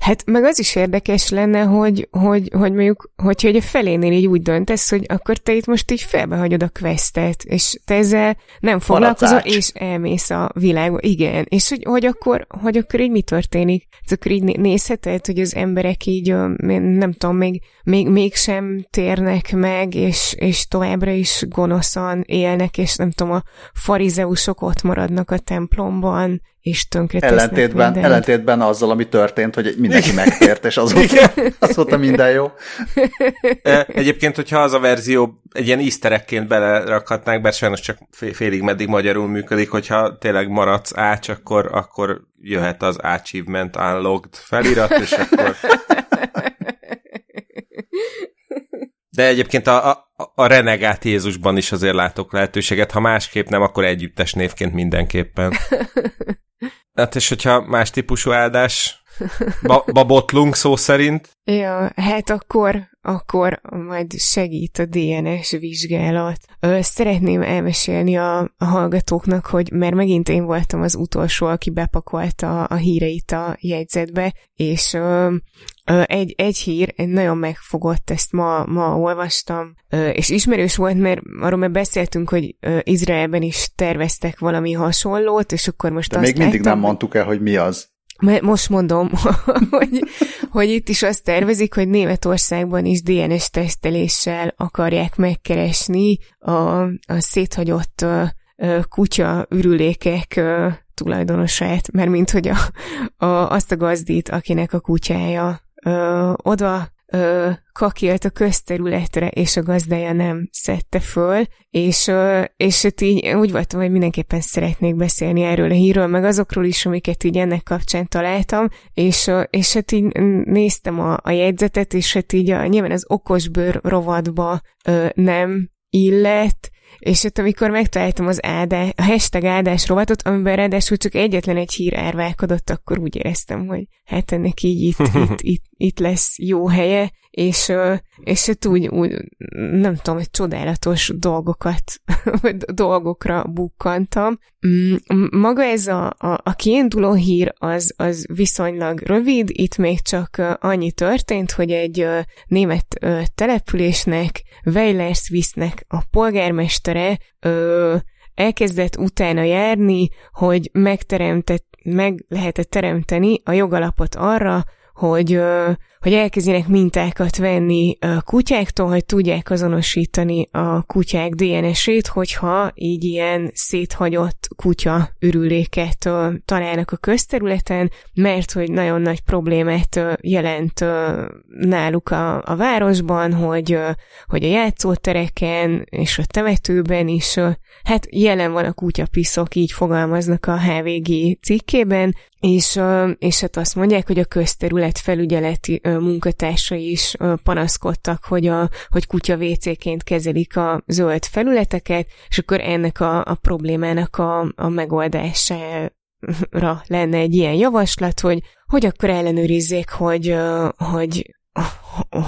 Hát meg az is érdekes lenne, hogy, hogy, hogy mondjuk, hogyha egy a felénél így úgy döntesz, hogy akkor te itt most így felbehagyod a questet, és te ezzel nem foglalkozol, és elmész a világba. Igen, és hogy, hogy, akkor, hogy akkor így mi történik? Ez akkor így nézheted, hogy az emberek így, nem tudom, még, még, mégsem térnek meg, és, és továbbra is gonoszan élnek, és nem tudom, a farizeusok ott maradnak a templomban, és tönkre ellentétben, ellentétben azzal, ami történt, hogy mindenki megtért, és azóta, azóta minden jó. E, egyébként, hogyha az a verzió egy ilyen easterekként belerakhatnánk, bár sajnos csak félig meddig magyarul működik, hogyha tényleg maradsz ács, akkor, akkor jöhet az Achievement Unlocked felirat, és akkor... De egyébként a, a, a renegát Jézusban is azért látok lehetőséget, ha másképp nem, akkor együttes névként mindenképpen. Hát és hogyha más típusú áldás, ba- babotlunk szó szerint. Ja, hát akkor, akkor majd segít a DNS vizsgálat. Szeretném elmesélni a, a hallgatóknak, hogy mert megint én voltam az utolsó, aki bepakolta a híreit a jegyzetbe, és egy, egy hír, egy nagyon megfogott, ezt ma, ma olvastam, és ismerős volt, mert arról már beszéltünk, hogy Izraelben is terveztek valami hasonlót, és akkor most De azt még mindig láttam, nem mondtuk el, hogy mi az. Most mondom, hogy, hogy itt is azt tervezik, hogy Németországban is DNS teszteléssel akarják megkeresni a, a széthagyott kutya ürülékek tulajdonosát, mert mint hogy a, a, azt a gazdít, akinek a kutyája ö, oda ö, kakilt a közterületre, és a gazdája nem szedte föl, és, ö, és így úgy voltam, hogy mindenképpen szeretnék beszélni erről a hírről, meg azokról is, amiket így ennek kapcsán találtam, és, ö, és hát így néztem a, a jegyzetet, és hát így a, nyilván az okosbőr rovadba ö, nem illet, és ott amikor megtaláltam az áldás, a hashtag áldás rovatot, amiben ráadásul csak egyetlen egy hír árválkodott, akkor úgy éreztem, hogy hát ennek így itt, itt, itt, itt lesz jó helye, és, és hát úgy, úgy, nem tudom, hogy csodálatos dolgokat, vagy dolgokra bukkantam. Mm, maga ez a, a, a kiinduló hír az, az viszonylag rövid, itt még csak annyi történt, hogy egy német településnek, Weilerswisznek a polgármestere elkezdett utána járni, hogy megteremtett, meg lehetett teremteni a jogalapot arra, hogy, hogy elkezdjenek mintákat venni a kutyáktól, hogy tudják azonosítani a kutyák DNS-ét, hogyha így ilyen széthagyott kutya ürüléket találnak a közterületen, mert hogy nagyon nagy problémát jelent náluk a, a városban, hogy, hogy a játszótereken és a temetőben is hát jelen van a kutyapiszok, így fogalmaznak a HVG cikkében, és, és hát azt mondják, hogy a közterület felügyeleti munkatársai is panaszkodtak, hogy, a, hogy kutya WC-ként kezelik a zöld felületeket, és akkor ennek a, a problémának a, a megoldására lenne egy ilyen javaslat, hogy, hogy akkor ellenőrizzék, hogy, hogy,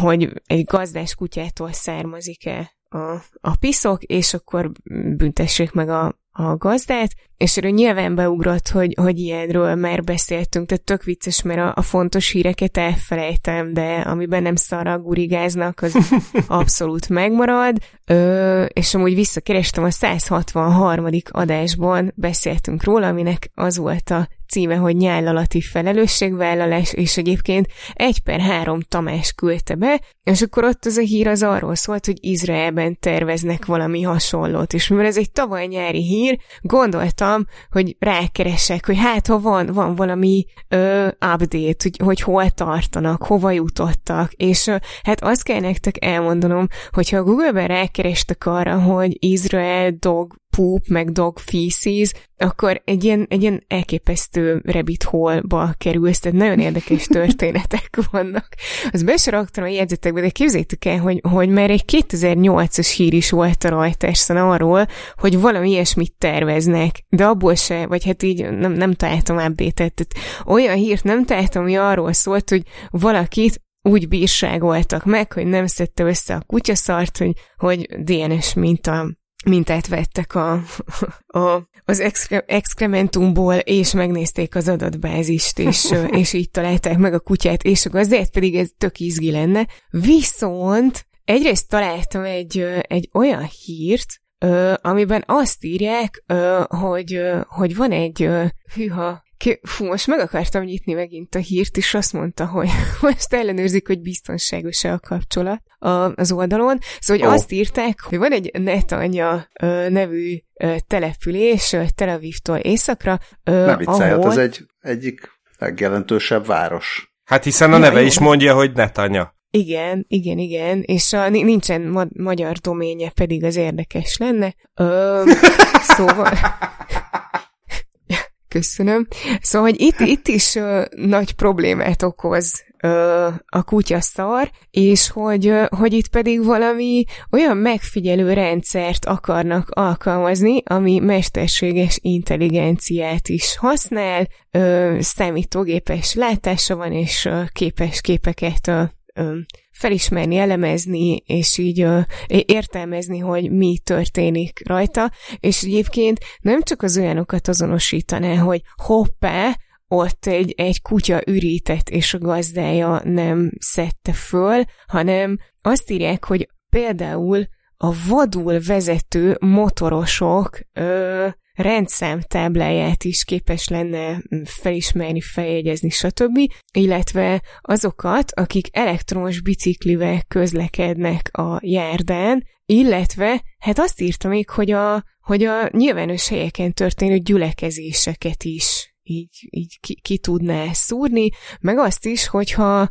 hogy egy gazdás kutyától származik-e a, a piszok, és akkor büntessék meg a, a gazdát, és erről nyilván beugrott, hogy, hogy ilyenről már beszéltünk, tehát tök vicces, mert a, a fontos híreket elfelejtem, de amiben nem szarra gurigáznak, az abszolút megmarad, Ö, és amúgy visszakerestem a 163. adásban, beszéltünk róla, aminek az volt a címe, hogy nyállalati felelősségvállalás, és egyébként egy per három Tamás küldte be, és akkor ott az a hír az arról szólt, hogy Izraelben terveznek valami hasonlót, és mivel ez egy tavaly nyári hír, gondoltam, hogy rákeresek, hogy hát ha van, van valami ö, update, hogy, hogy hol tartanak, hova jutottak, és ö, hát azt kell nektek elmondanom, hogyha a Google-ben rákerestek arra, hogy Izrael dog poop, meg dog feces, akkor egy ilyen, egy ilyen elképesztő rabbit hole-ba kerülsz, tehát nagyon érdekes történetek vannak. Az besoraktam a jegyzetekbe, de képzeljétek el, hogy, hogy már egy 2008-as hír is volt a rajtás szóval arról, hogy valami ilyesmit terveznek, de abból se, vagy hát így nem, nem találtam update tehát olyan hírt nem találtam, ami arról szólt, hogy valakit úgy bírságoltak meg, hogy nem szedte össze a kutyaszart, hogy, hogy DNS minta mintát vettek a, a, az exkre, exkrementumból, és megnézték az adatbázist, és, és így találták meg a kutyát, és a gazdát, pedig ez tök izgi lenne. Viszont egyrészt találtam egy, egy olyan hírt, amiben azt írják, hogy, hogy van egy, hűha, Fú, most meg akartam nyitni megint a hírt, és azt mondta, hogy most ellenőrzik, hogy biztonságos-e a kapcsolat az oldalon. Szóval, hogy oh. azt írták, hogy van egy Netanya nevű település Tel Avivtól északra. Ne viccelj, ahol... az egy egyik legjelentősebb város. Hát hiszen a neve ja, is mondja, hogy Netanya. Igen, igen, igen, és a, nincsen ma- magyar doménye, pedig az érdekes lenne. Ö, szóval... Köszönöm. Szóval, hogy itt, itt is uh, nagy problémát okoz uh, a kutyaszar, és hogy, uh, hogy itt pedig valami olyan megfigyelő rendszert akarnak alkalmazni, ami mesterséges intelligenciát is használ, uh, számítógépes látása van, és uh, képes képeket uh, felismerni, elemezni, és így ö, értelmezni, hogy mi történik rajta, és egyébként nem csak az olyanokat azonosítaná, hogy hoppá, ott egy, egy kutya ürített, és a gazdája nem szedte föl, hanem azt írják, hogy például a vadul vezető motorosok ö, rendszámtábláját is képes lenne felismerni, feljegyezni, stb., illetve azokat, akik elektromos biciklivel közlekednek a járdán, illetve, hát azt írta még, hogy a, hogy a nyilvános helyeken történő gyülekezéseket is így, így ki, ki tudná szúrni, meg azt is, hogyha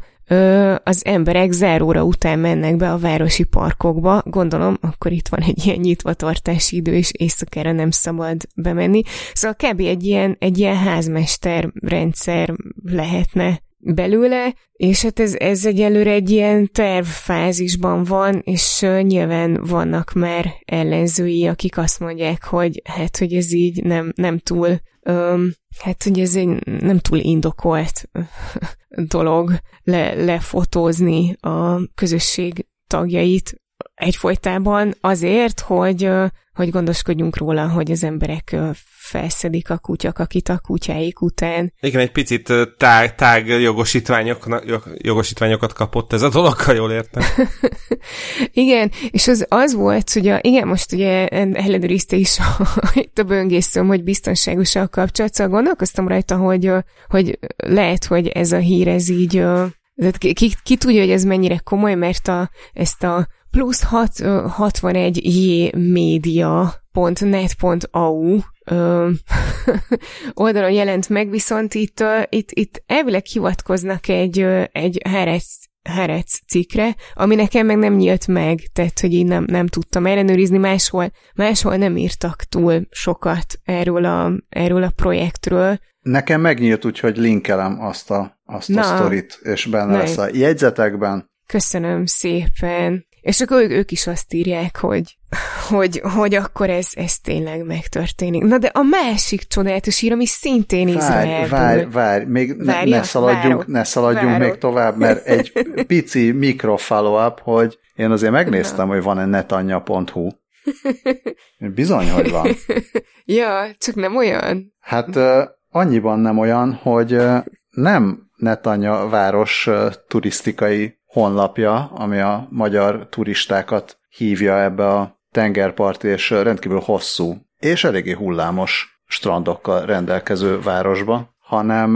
az emberek záróra után mennek be a városi parkokba. Gondolom, akkor itt van egy ilyen nyitvatartási idő, és éjszakára nem szabad bemenni. Szóval kb. egy ilyen, egy ilyen házmester rendszer lehetne belőle, és hát ez, ez egyelőre egy ilyen tervfázisban van, és nyilván vannak már ellenzői, akik azt mondják, hogy hát, hogy ez így nem, nem túl um, hát, hogy ez egy nem túl indokolt dolog le, lefotózni a közösség tagjait egyfolytában azért, hogy, hogy gondoskodjunk róla, hogy az emberek felszedik a akit a kutyáik után. Igen, egy picit tág, tág jogosítványokat kapott ez a dolog, ha jól értem. igen, és az, az volt, hogy a, igen, most ugye ellenőrizte is a, itt a böngészőm, hogy biztonságos a kapcsolat, szóval gondolkoztam rajta, hogy, hogy lehet, hogy ez a hír, ez így tehát ki, ki, ki tudja, hogy ez mennyire komoly, mert a, ezt a plusz 6, 61 jmedia.net.au oldalon jelent meg, viszont itt, itt, itt elvileg hivatkoznak egy, egy Herec, Herec cikkre, ami nekem meg nem nyílt meg, tehát hogy én nem, nem tudtam ellenőrizni, máshol, máshol nem írtak túl sokat erről a, erről a projektről. Nekem megnyílt, úgyhogy linkelem azt a, azt Na, a sztorit, és benne na, lesz a jegyzetekben. Köszönöm szépen. És akkor ők, ők is azt írják, hogy, hogy, hogy akkor ez, ez tényleg megtörténik. Na de a másik csodálatos ír, ami szintén Izraelből. Várj, várj, még ne, ne szaladjunk, várok, ne szaladjunk várok. még tovább, mert egy pici mikro follow-up, hogy én azért megnéztem, Na. hogy van-e netanya.hu. Bizony, hogy van. ja, csak nem olyan. Hát annyiban nem olyan, hogy nem Netanya város turisztikai honlapja, ami a magyar turistákat hívja ebbe a tengerpart és rendkívül hosszú és eléggé hullámos strandokkal rendelkező városba, hanem,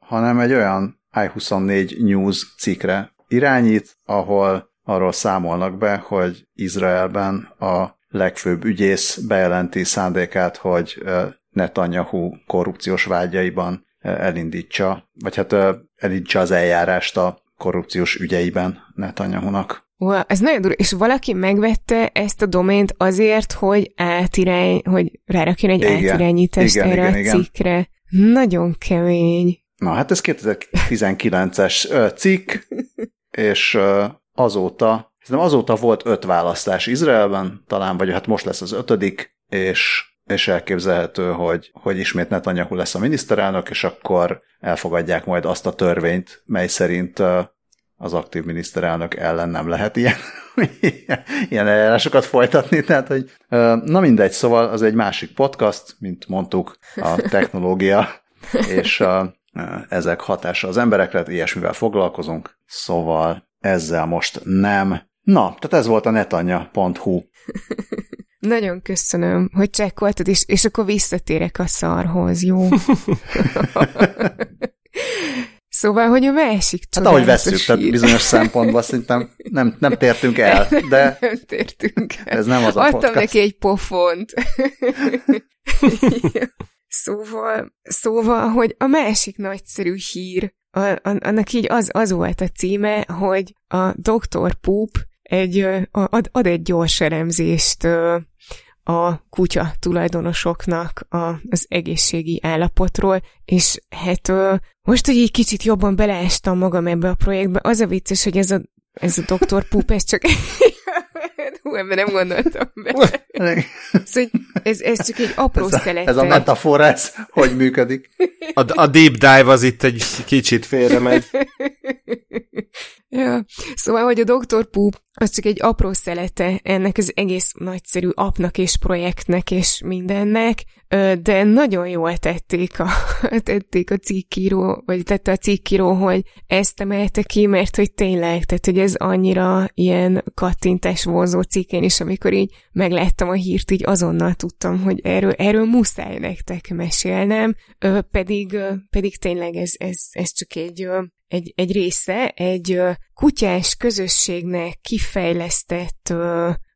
hanem egy olyan i24 News cikkre irányít, ahol arról számolnak be, hogy Izraelben a legfőbb ügyész bejelenti szándékát, hogy Netanyahu korrupciós vágyaiban elindítsa, vagy hát elindítsa az eljárást a korrupciós ügyeiben Netanyahu-nak. Wow, ez nagyon durva. És valaki megvette ezt a domént azért, hogy átirány, hogy rárakjon egy igen, átirányítást igen, erre igen, a cikkre. Igen. Nagyon kemény. Na, hát ez 2019-es cikk, és azóta, nem azóta volt öt választás Izraelben, talán, vagy hát most lesz az ötödik, és és elképzelhető, hogy, hogy ismét Netanyahu lesz a miniszterelnök, és akkor elfogadják majd azt a törvényt, mely szerint az aktív miniszterelnök ellen nem lehet ilyen, ilyen eljárásokat folytatni, tehát hogy na mindegy, szóval az egy másik podcast, mint mondtuk, a technológia és a, ezek hatása az emberekre, ilyesmivel foglalkozunk, szóval ezzel most nem. Na, tehát ez volt a netanya.hu. Nagyon köszönöm, hogy csekkoltad, és, és akkor visszatérek a szarhoz, jó? Szóval, hogy a másik Hát ahogy veszük, tehát bizonyos szempontból szerintem nem, nem tértünk el, de nem tértünk el. ez nem az a Adtam podcast. neki egy pofont. szóval, szóval, hogy a másik nagyszerű hír, a, a, annak így az, az volt a címe, hogy a Dr. Poop egy, ad, ad egy gyors elemzést a kutya tulajdonosoknak a, az egészségi állapotról, és hát most, hogy egy kicsit jobban beleestem magam ebbe a projektbe, az a vicces, hogy ez a, ez a doktor Pup, ez csak Hú, ebben nem gondoltam be. szóval, ez, ez csak egy apró ez a, Ez a metafora, ez hogy működik? A, a deep dive az itt egy kicsit félre megy. ja. Szóval, hogy a Dr. Poop az csak egy apró szelete ennek az egész nagyszerű apnak és projektnek és mindennek, de nagyon jól tették a, tették a cikkíró, vagy tette a cikkíró, hogy ezt emelte ki, mert hogy tényleg, tehát hogy ez annyira ilyen kattintás vonzó cikkén is, amikor így megláttam a hírt, így azonnal tudtam, hogy erről, erről muszáj nektek mesélnem, pedig, pedig tényleg ez, ez, ez csak egy egy, egy része egy kutyás közösségnek kifejlesztett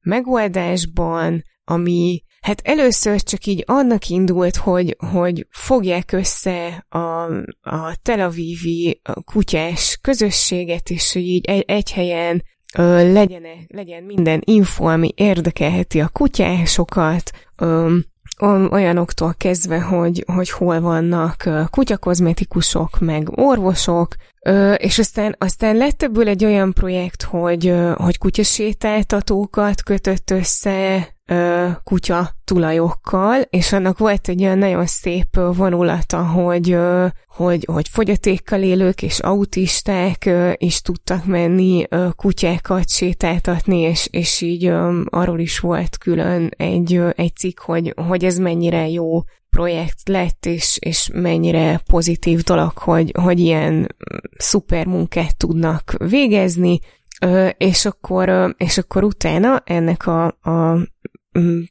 megoldásban, ami Hát először csak így annak indult, hogy, hogy fogják össze a, a Tel Avivi kutyás közösséget, és hogy így egy, egy helyen ö, legyen, legyen minden info, ami érdekelheti a kutyásokat, ö, olyanoktól kezdve, hogy, hogy hol vannak kutyakozmetikusok, meg orvosok, és aztán, aztán lett ebből egy olyan projekt, hogy, hogy kutyasétáltatókat kötött össze kutya tulajokkal, és annak volt egy olyan nagyon szép vonulata, hogy, hogy, hogy fogyatékkal élők és autisták is tudtak menni kutyákat sétáltatni, és, és így arról is volt külön egy, egy cikk, hogy, hogy ez mennyire jó projekt lett, és, és mennyire pozitív dolog, hogy, hogy ilyen szuper munkát tudnak végezni, és akkor, és akkor utána ennek a, a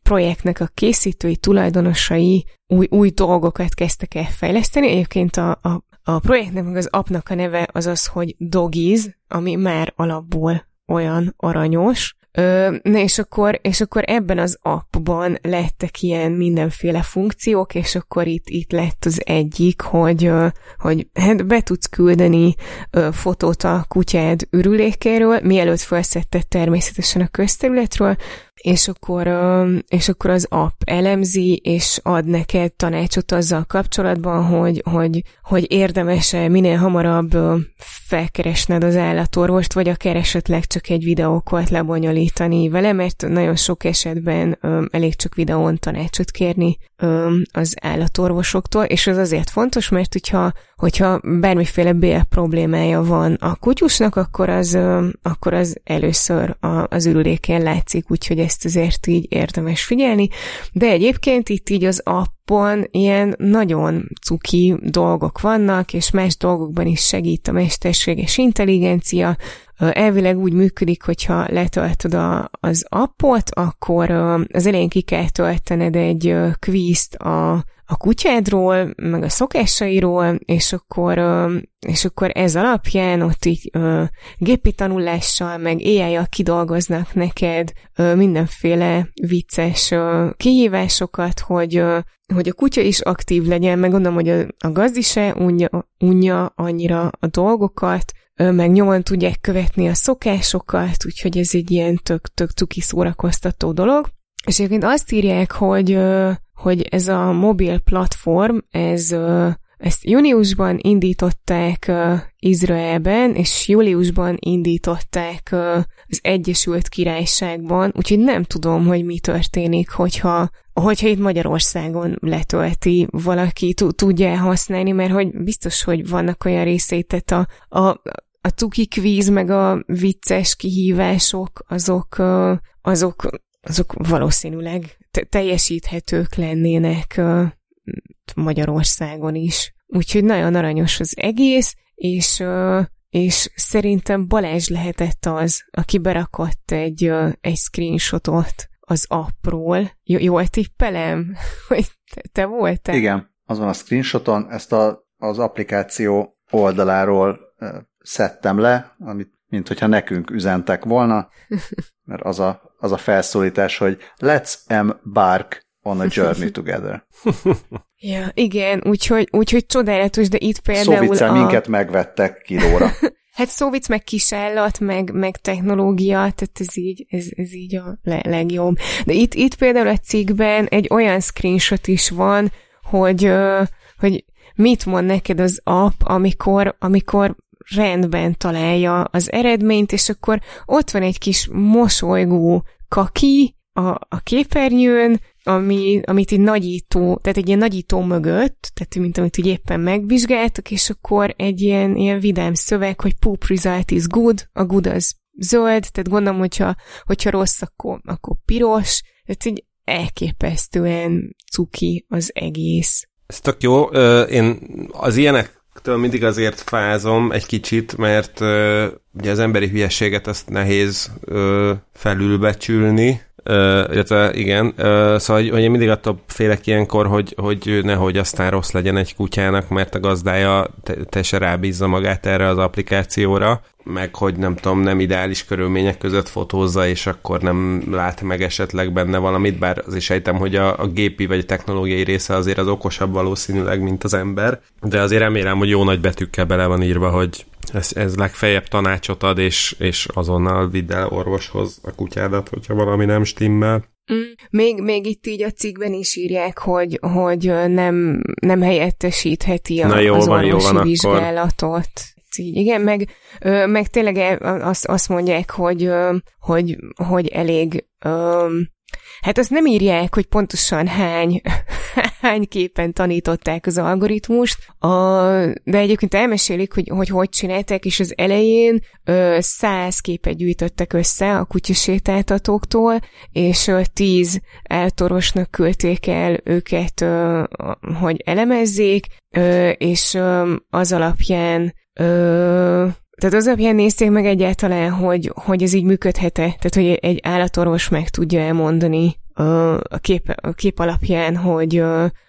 projektnek a készítői, tulajdonosai új, új dolgokat kezdtek el fejleszteni. Egyébként a, a, a projektnek, meg az appnak a neve az az, hogy Dogiz, ami már alapból olyan aranyos, Ö, na és akkor, és akkor ebben az appban lettek ilyen mindenféle funkciók, és akkor itt, itt lett az egyik, hogy, hogy hát be tudsz küldeni fotót a kutyád ürülékéről, mielőtt felszetted természetesen a közterületről, és akkor, és akkor az app elemzi, és ad neked tanácsot azzal kapcsolatban, hogy, hogy, hogy érdemes-e minél hamarabb felkeresned az állatorvost, vagy akár esetleg csak egy videókolt lebonyolítani vele, mert nagyon sok esetben elég csak videón tanácsot kérni az állatorvosoktól, és ez azért fontos, mert hogyha, hogyha bármiféle bél problémája van a kutyusnak, akkor az, akkor az először az ürülékén látszik, úgyhogy ezt azért így érdemes figyelni, de egyébként itt így az appon ilyen nagyon cuki dolgok vannak, és más dolgokban is segít a mesterséges intelligencia, elvileg úgy működik, hogyha letöltöd a, az appot, akkor az elején ki kell töltened egy kvízt a, a kutyádról, meg a szokásairól, és akkor, és akkor ez alapján ott így gépi tanulással, meg ai kidolgoznak neked mindenféle vicces kihívásokat, hogy, hogy a kutya is aktív legyen, meg gondolom, hogy a, a gazdi se unja, unja annyira a dolgokat, meg nyomon tudják követni a szokásokat, úgyhogy ez egy ilyen tök, tök cuki szórakoztató dolog. És egyébként azt írják, hogy, hogy ez a mobil platform, ez ezt júniusban indították Izraelben, és júliusban indították az Egyesült Királyságban, úgyhogy nem tudom, hogy mi történik, hogyha, hogyha itt Magyarországon letölti valaki, tudja használni, mert hogy biztos, hogy vannak olyan tehát a, a, a cuki kvíz, meg a vicces kihívások, azok, azok, azok valószínűleg teljesíthetők lennének Magyarországon is. Úgyhogy nagyon aranyos az egész, és, és szerintem Balázs lehetett az, aki berakott egy, egy screenshotot az appról. J- jól tippelem, hogy te, te voltál? Igen, azon a screenshoton ezt a, az applikáció oldaláról szedtem le, amit mint hogyha nekünk üzentek volna, mert az a, az a felszólítás, hogy let's embark on a journey together. ja, igen, úgyhogy, úgyhogy csodálatos, de itt például Szóviccel a... minket megvettek kilóra. hát szóvic, meg kisállat, meg, meg technológia, tehát ez így, ez, ez így a le- legjobb. De itt, itt például a cikkben egy olyan screenshot is van, hogy, hogy mit mond neked az app, amikor, amikor rendben találja az eredményt, és akkor ott van egy kis mosolygó kaki a, a képernyőn, ami, amit így nagyító, tehát egy ilyen nagyító mögött, tehát mint amit úgy éppen megvizsgáltak, és akkor egy ilyen, ilyen vidám szöveg, hogy poop result is good, a good az zöld, tehát gondolom, hogyha, hogyha rossz, akkor, akkor piros, tehát így elképesztően cuki az egész. Ez tök jó. Én az ilyenek től mindig azért fázom egy kicsit, mert uh, ugye az emberi hülyeséget azt nehéz uh, felülbecsülni, Uh, illetve igen, szóval hogy, hogy én mindig attól félek ilyenkor, hogy, hogy nehogy aztán rossz legyen egy kutyának, mert a gazdája te, te rábízza magát erre az applikációra, meg hogy nem tudom, nem ideális körülmények között fotózza, és akkor nem lát meg esetleg benne valamit, bár az is sejtem, hogy a, a gépi vagy a technológiai része azért az okosabb valószínűleg, mint az ember, de azért remélem, hogy jó nagy betűkkel bele van írva, hogy ez, ez legfeljebb tanácsot ad, és, és azonnal vidd el orvoshoz a kutyádat, hogyha valami nem stimmel. Mm. Még, még itt így a cikkben is írják, hogy, hogy nem, nem helyettesítheti a, Na jó, az van, orvosi jó van, vizsgálatot. Akkor így, igen, meg, meg tényleg e, azt, azt mondják, hogy, hogy, hogy elég Hát azt nem írják, hogy pontosan hány, hány képen tanították az algoritmust, a, de egyébként elmesélik, hogy, hogy hogy csinálták, és az elején száz képet gyűjtöttek össze a kutyasétáltatóktól, és ö, tíz eltorosnak küldték el őket, hogy elemezzék, és az alapján tehát az alapján nézték meg egyáltalán, hogy, hogy ez így működhet-e? Tehát, hogy egy állatorvos meg tudja elmondani a kép, a kép alapján, hogy,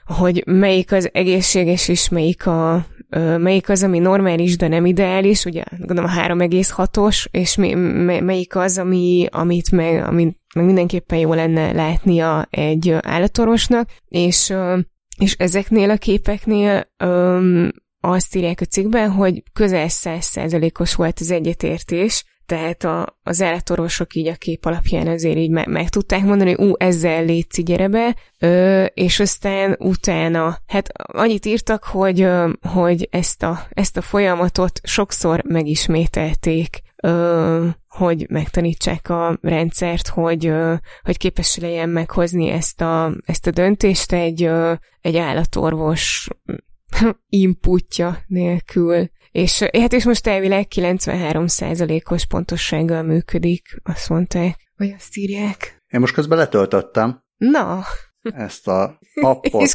hogy melyik az egészséges és melyik a, melyik az, ami normális, de nem ideális, ugye gondolom a 3,6-os, és melyik az, ami, amit meg, amit meg mindenképpen jó lenne látnia egy állatorvosnak, és, és ezeknél a képeknél azt írják a cikkben, hogy közel 100%-os volt az egyetértés, tehát a, az állatorvosok így a kép alapján azért így meg, meg tudták mondani, hogy ú, ezzel létszi, gyere be, ö, és aztán utána, hát annyit írtak, hogy, ö, hogy ezt, a, ezt a folyamatot sokszor megismételték, ö, hogy megtanítsák a rendszert, hogy, ö, hogy képes legyen meghozni ezt a, ezt a döntést egy, ö, egy állatorvos inputja nélkül. És hát és most elvileg 93%-os pontossággal működik, azt mondták, vagy azt írják. Én most közben letöltöttem. Na. Ezt a appot. és,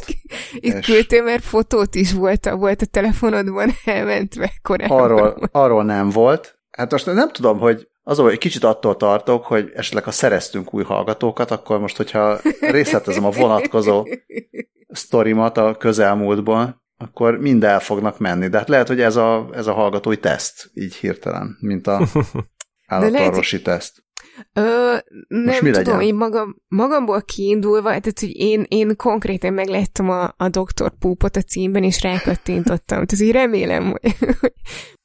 és, és küldtél, mert fotót is volt a, volt a telefonodban elmentve korábban. Arról, arról nem volt. Hát most nem tudom, hogy az, hogy kicsit attól tartok, hogy esetleg ha szereztünk új hallgatókat, akkor most, hogyha részletezem a vonatkozó sztorimat a közelmúltban, akkor mind el fognak menni. De hát lehet, hogy ez a, ez a hallgatói teszt, így hirtelen, mint a állatorvosi teszt. Ö, nem Most mi tudom, én magam, magamból kiindulva, tehát hogy én, én konkrétan megláttam a, a Dr. Púpot a címben, és rákattintottam. Tehát így remélem, hogy,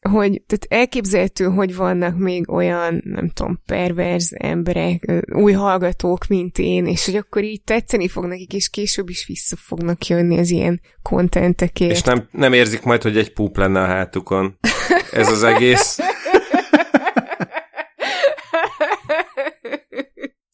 hogy tehát elképzelhető, hogy vannak még olyan, nem tudom, perverz emberek, új hallgatók, mint én, és hogy akkor így tetszeni fog nekik, és később is vissza fognak jönni az ilyen kontentekért. És nem, nem érzik majd, hogy egy púp lenne a hátukon. Ez az egész.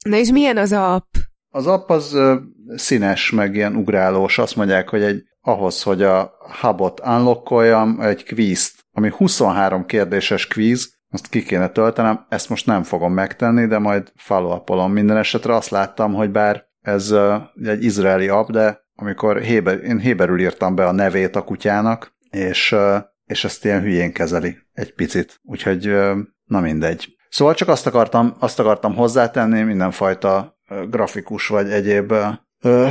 Na és milyen az app? Az app az ö, színes, meg ilyen ugrálós. Azt mondják, hogy egy, ahhoz, hogy a hubot unlockoljam, egy kvízt, ami 23 kérdéses kvíz, azt ki kéne töltenem, ezt most nem fogom megtenni, de majd follow Minden esetre azt láttam, hogy bár ez uh, egy izraeli app, de amikor héber, én héberül írtam be a nevét a kutyának, és, uh, és ezt ilyen hülyén kezeli egy picit. Úgyhogy na mindegy. Szóval csak azt akartam, azt akartam hozzátenni, mindenfajta grafikus vagy egyéb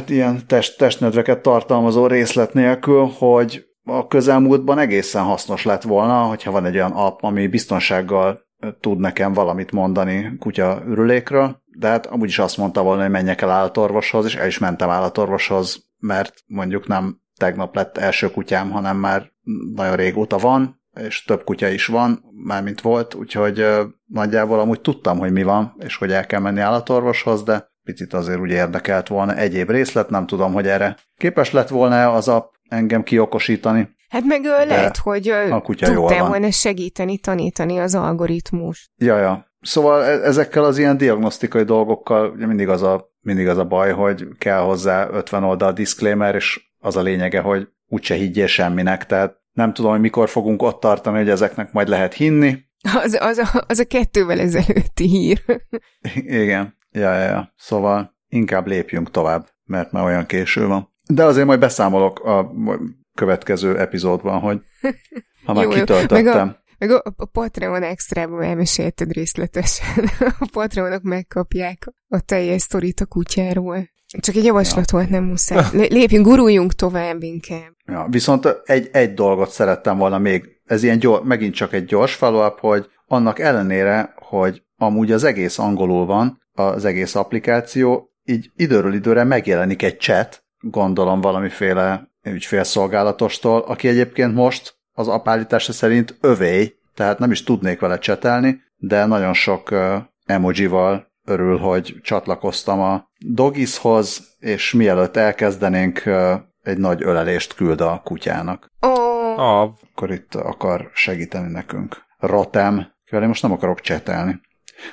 ilyen test, testnedveket tartalmazó részlet nélkül, hogy a közelmúltban egészen hasznos lett volna, hogyha van egy olyan app, ami biztonsággal tud nekem valamit mondani kutya ürülékről, de hát amúgy is azt mondta volna, hogy menjek el állatorvoshoz, és el is mentem állatorvoshoz, mert mondjuk nem tegnap lett első kutyám, hanem már nagyon régóta van, és több kutya is van, mármint volt, úgyhogy nagyjából amúgy tudtam, hogy mi van, és hogy el kell menni állatorvoshoz, de picit azért úgy érdekelt volna egyéb részlet, nem tudom, hogy erre képes lett volna az app engem kiokosítani. Hát meg ő lehet, hogy a kutya volna segíteni, tanítani az algoritmus. Ja, ja. Szóval e- ezekkel az ilyen diagnosztikai dolgokkal mindig az a, mindig az a baj, hogy kell hozzá 50 oldal disclaimer, és az a lényege, hogy úgyse higgyél semminek, tehát nem tudom, hogy mikor fogunk ott tartani, hogy ezeknek majd lehet hinni. Az, az, a, az a kettővel ezelőtti hír. Igen, ja, ja, ja. Szóval inkább lépjünk tovább, mert már olyan késő van. De azért majd beszámolok a következő epizódban, hogy ha már jó, kitöltöttem. Meg a, Meg a, a Patreon extrában elmesélted részletesen. A Patreonok megkapják a teljes sztorit a kutyáról. Csak egy javaslat ja. volt, nem muszáj. Lépjünk, guruljunk tovább inkább. Ja, viszont egy, egy dolgot szerettem volna még, ez ilyen gyors, megint csak egy gyors follow hogy annak ellenére, hogy amúgy az egész angolul van, az egész applikáció, így időről időre megjelenik egy chat, gondolom valamiféle ügyfélszolgálatostól, aki egyébként most az apállítása szerint övély, tehát nem is tudnék vele csetelni, de nagyon sok emojival örül, hogy csatlakoztam a Dogishoz, és mielőtt elkezdenénk, egy nagy ölelést küld a kutyának. Oh. Ah. Akkor itt akar segíteni nekünk. Rotem, kivel én most nem akarok csetelni.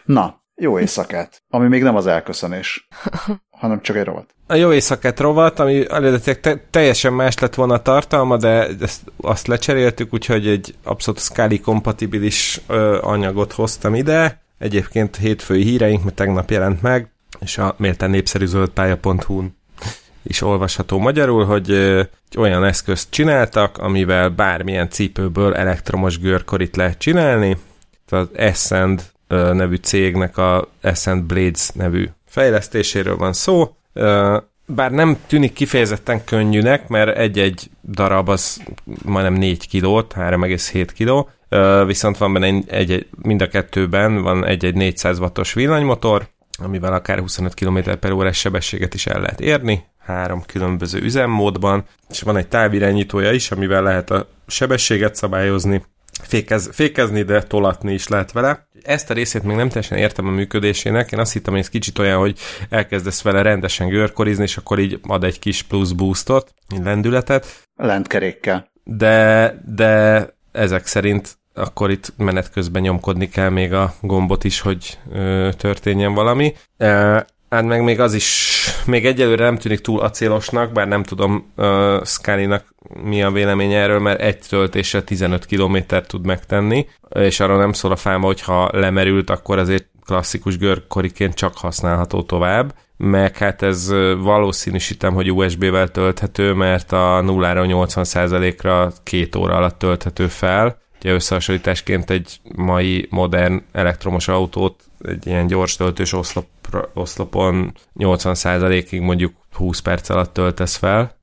Na, jó éjszakát, ami még nem az elköszönés, hanem csak egy rovat. A jó éjszakát rovat, ami eredetileg te- teljesen más lett volna a tartalma, de ezt, azt lecseréltük, úgyhogy egy abszolút Scali kompatibilis ö, anyagot hoztam ide. Egyébként hétfői híreink, mert tegnap jelent meg, és a méltán népszerű zöldpálya.hu-n is olvasható magyarul, hogy egy olyan eszközt csináltak, amivel bármilyen cipőből elektromos görkorit lehet csinálni. Az Essend nevű cégnek a Essend Blades nevű fejlesztéséről van szó. Bár nem tűnik kifejezetten könnyűnek, mert egy-egy darab az majdnem 4 kilót, 3,7 kiló, viszont van benne egy, egy, mind a kettőben van egy-egy 400 wattos villanymotor, amivel akár 25 km per órás sebességet is el lehet érni, három különböző üzemmódban, és van egy távirányítója is, amivel lehet a sebességet szabályozni, fékez, fékezni, de tolatni is lehet vele. Ezt a részét még nem teljesen értem a működésének, én azt hittem, hogy ez kicsit olyan, hogy elkezdesz vele rendesen görkorizni, és akkor így ad egy kis plusz boostot, lendületet. Lentkerékkel. De, de ezek szerint akkor itt menet közben nyomkodni kell még a gombot is, hogy ö, történjen valami. E, hát meg még az is, még egyelőre nem tűnik túl acélosnak, bár nem tudom uh, Scalinak mi a véleménye erről, mert egy töltésre 15 km tud megtenni, és arra nem szól a fáma, hogy ha lemerült, akkor azért klasszikus görkoriként csak használható tovább, meg hát ez valószínűsítem, hogy USB-vel tölthető, mert a 0 80%-ra két óra alatt tölthető fel, ugye összehasonlításként egy mai modern elektromos autót egy ilyen gyors töltős oszlop, oszlopon 80%-ig mondjuk 20 perc alatt töltesz fel.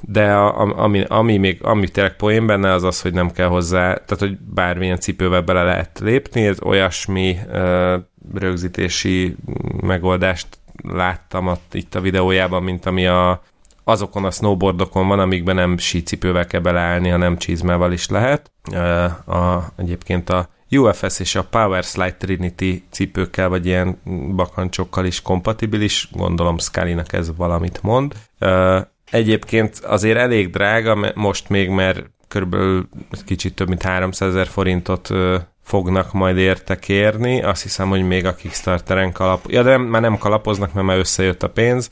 De a, ami, ami, még, ami tényleg poén benne, az az, hogy nem kell hozzá, tehát hogy bármilyen cipővel bele lehet lépni, ez olyasmi rögzítési megoldást láttam ott, itt a videójában, mint ami a azokon a snowboardokon van, amikben nem sícipővel kell beleállni, hanem csizmával is lehet. A, egyébként a UFS és a Power Slide Trinity cipőkkel, vagy ilyen bakancsokkal is kompatibilis, gondolom Scalinak ez valamit mond. Egyébként azért elég drága, most még, mert körülbelül kicsit több mint 300 ezer forintot fognak majd érte kérni. Azt hiszem, hogy még a Kickstarteren kalap... Ja, de már nem kalapoznak, mert már összejött a pénz,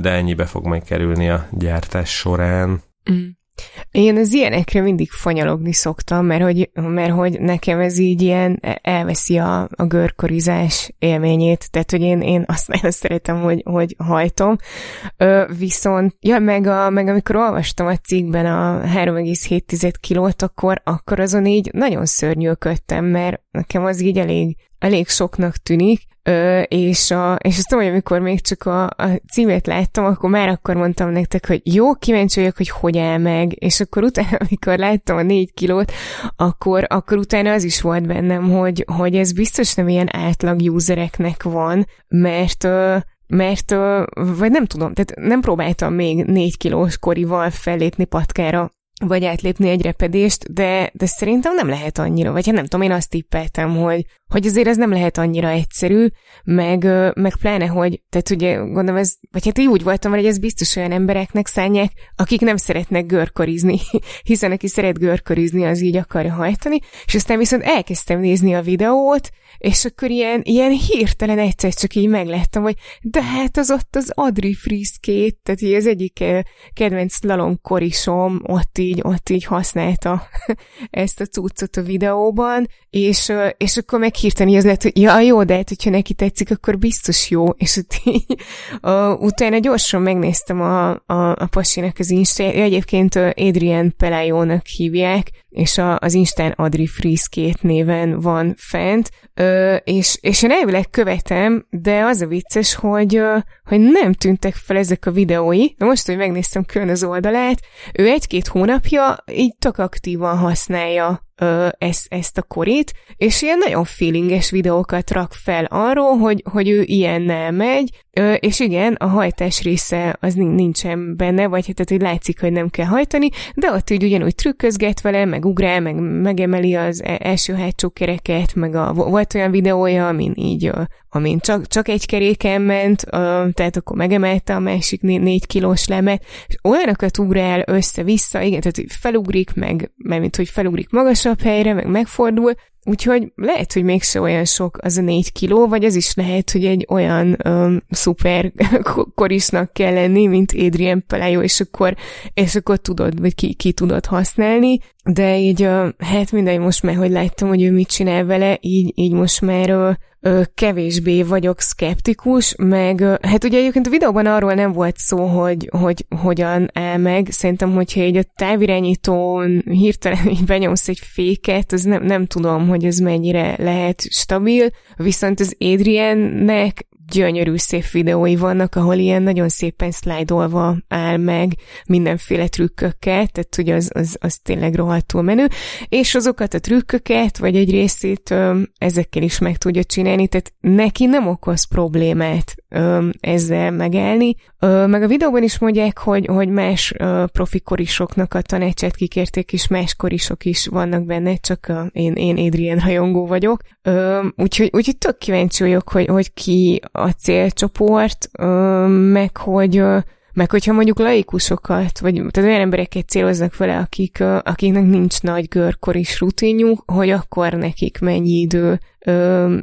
de ennyibe fog majd kerülni a gyártás során. Mm. Én az ilyenekre mindig fanyalogni szoktam, mert hogy, mert hogy nekem ez így ilyen elveszi a, a görkorizás élményét, tehát hogy én, én azt nagyon szeretem, hogy, hogy hajtom. Ö, viszont, ja, meg, a, meg amikor olvastam a cikkben a 3,7 kilót, akkor, akkor azon így nagyon szörnyűködtem, mert nekem az így elég, elég soknak tűnik, Ö, és, a, és azt mondom, hogy amikor még csak a, a címét láttam, akkor már akkor mondtam nektek, hogy jó, kíváncsi vagyok, hogy hogy áll meg, és akkor utána, amikor láttam a négy kilót, akkor, akkor utána az is volt bennem, hogy, hogy ez biztos nem ilyen átlag usereknek van, mert mert, vagy nem tudom, tehát nem próbáltam még négy kilós korival fellépni patkára vagy átlépni egy repedést, de, de szerintem nem lehet annyira, vagy hát nem tudom, én azt tippeltem, hogy, hogy azért ez nem lehet annyira egyszerű, meg, meg pláne, hogy, tehát ugye gondolom ez, vagy hát így úgy voltam, hogy ez biztos olyan embereknek szánják, akik nem szeretnek görkorizni, hiszen aki szeret görkorizni, az így akarja hajtani, és aztán viszont elkezdtem nézni a videót, és akkor ilyen, ilyen hirtelen egyszer csak így megláttam, hogy de hát az ott az Adri Friskét, tehát így az egyik kedvenc slalom korisom ott így, ott így használta ezt a cuccot a videóban, és, és akkor meg hirtelen az lett, hogy ja, jó, de hát, hogyha neki tetszik, akkor biztos jó, és ott így, uh, utána gyorsan megnéztem a, a, a pasinak az Instát, egyébként Adrian Pelajónak hívják, és a, az Instán Adri Freeze két néven van fent, ö, és, és én elvileg követem, de az a vicces, hogy, ö, hogy nem tűntek fel ezek a videói. De most, hogy megnéztem külön az oldalát, ő egy-két hónapja így tök aktívan használja ö, ezt, ezt a korét, és ilyen nagyon feelinges videókat rak fel arról, hogy, hogy ő ilyennel megy, ö, és igen, a hajtás része az nincsen benne, vagy hát hogy látszik, hogy nem kell hajtani, de ott úgy ugyanúgy trükközget vele, meg ugrál, meg megemeli az e-, első hátsó kereket, meg a, volt olyan videója, amin így, amin csak, csak egy keréken ment, tehát akkor megemelte a másik né- négy kilós lemet, és olyanokat ugrál össze-vissza, igen, tehát hogy felugrik, meg, mert mint hogy felugrik magasabb helyre, meg megfordul, Úgyhogy lehet, hogy mégse olyan sok az a négy kiló, vagy az is lehet, hogy egy olyan szuper korisnak kell lenni, mint Adrian Pelayo, és akkor, és akkor tudod, vagy ki, ki tudod használni, de így, hát mindegy, most már, hogy láttam, hogy ő mit csinál vele, így, így most már uh, kevésbé vagyok szkeptikus, meg hát ugye egyébként a videóban arról nem volt szó, hogy, hogy hogyan áll meg. Szerintem, hogyha egy a távirányítón hirtelen így benyomsz egy féket, az nem, nem tudom, hogy ez mennyire lehet stabil, viszont az Adriennek gyönyörű szép videói vannak, ahol ilyen nagyon szépen szlájdolva áll meg mindenféle trükkökkel, tehát hogy az, az, az tényleg rohadtul menő, és azokat a trükköket, vagy egy részét ö, ezekkel is meg tudja csinálni, tehát neki nem okoz problémát ö, ezzel megállni. Ö, meg a videóban is mondják, hogy, hogy más ö, profi korisoknak a tanácsát kikérték, és más korisok is vannak benne, csak a, én, én Adrian rajongó vagyok. Ö, úgyhogy, úgyhogy tök kíváncsi vagyok, hogy, hogy ki a célcsoport, meg hogy meg hogyha mondjuk laikusokat, vagy tehát olyan embereket céloznak vele, akik, akiknek nincs nagy görkoris rutinjuk, hogy akkor nekik mennyi idő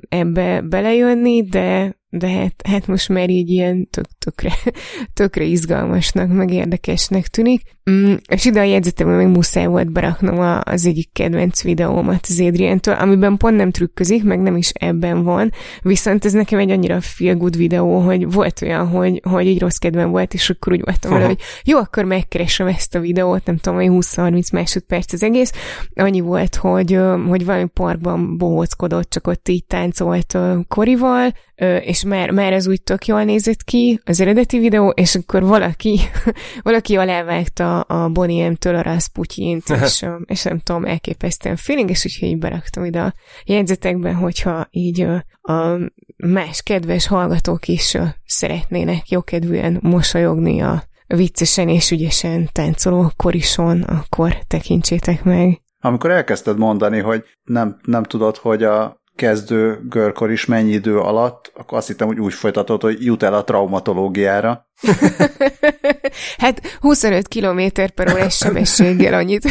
ebbe belejönni, de de hát, hát most már így ilyen tök, tökre, tökre izgalmasnak, meg érdekesnek tűnik. Mm, és ide a jegyzetemben még muszáj volt beraknom a, az egyik kedvenc videómat az Adrientől, amiben pont nem trükközik, meg nem is ebben van, viszont ez nekem egy annyira feel good videó, hogy volt olyan, hogy, hogy így rossz kedvem volt, és akkor úgy voltam vele, hogy jó, akkor megkeresem ezt a videót, nem tudom, hogy 20-30 másodperc az egész. Annyi volt, hogy, hogy valami parkban bohóckodott, csak ott így táncolt Korival, és már, már ez úgy tök jól nézett ki, az eredeti videó, és akkor valaki, valaki alávágta a Bonnie M-től a Rasputyint, és, és nem tudom, elképesztően feeling, és úgyhogy így beraktam ide a jegyzetekben, hogyha így a más kedves hallgatók is szeretnének jókedvűen mosolyogni a viccesen és ügyesen táncoló korison, akkor tekintsétek meg. Amikor elkezdted mondani, hogy nem, nem tudod, hogy a kezdő görkor is mennyi idő alatt, akkor azt hittem, hogy úgy folytatod, hogy jut el a traumatológiára. hát 25 km per órás sebességgel annyit,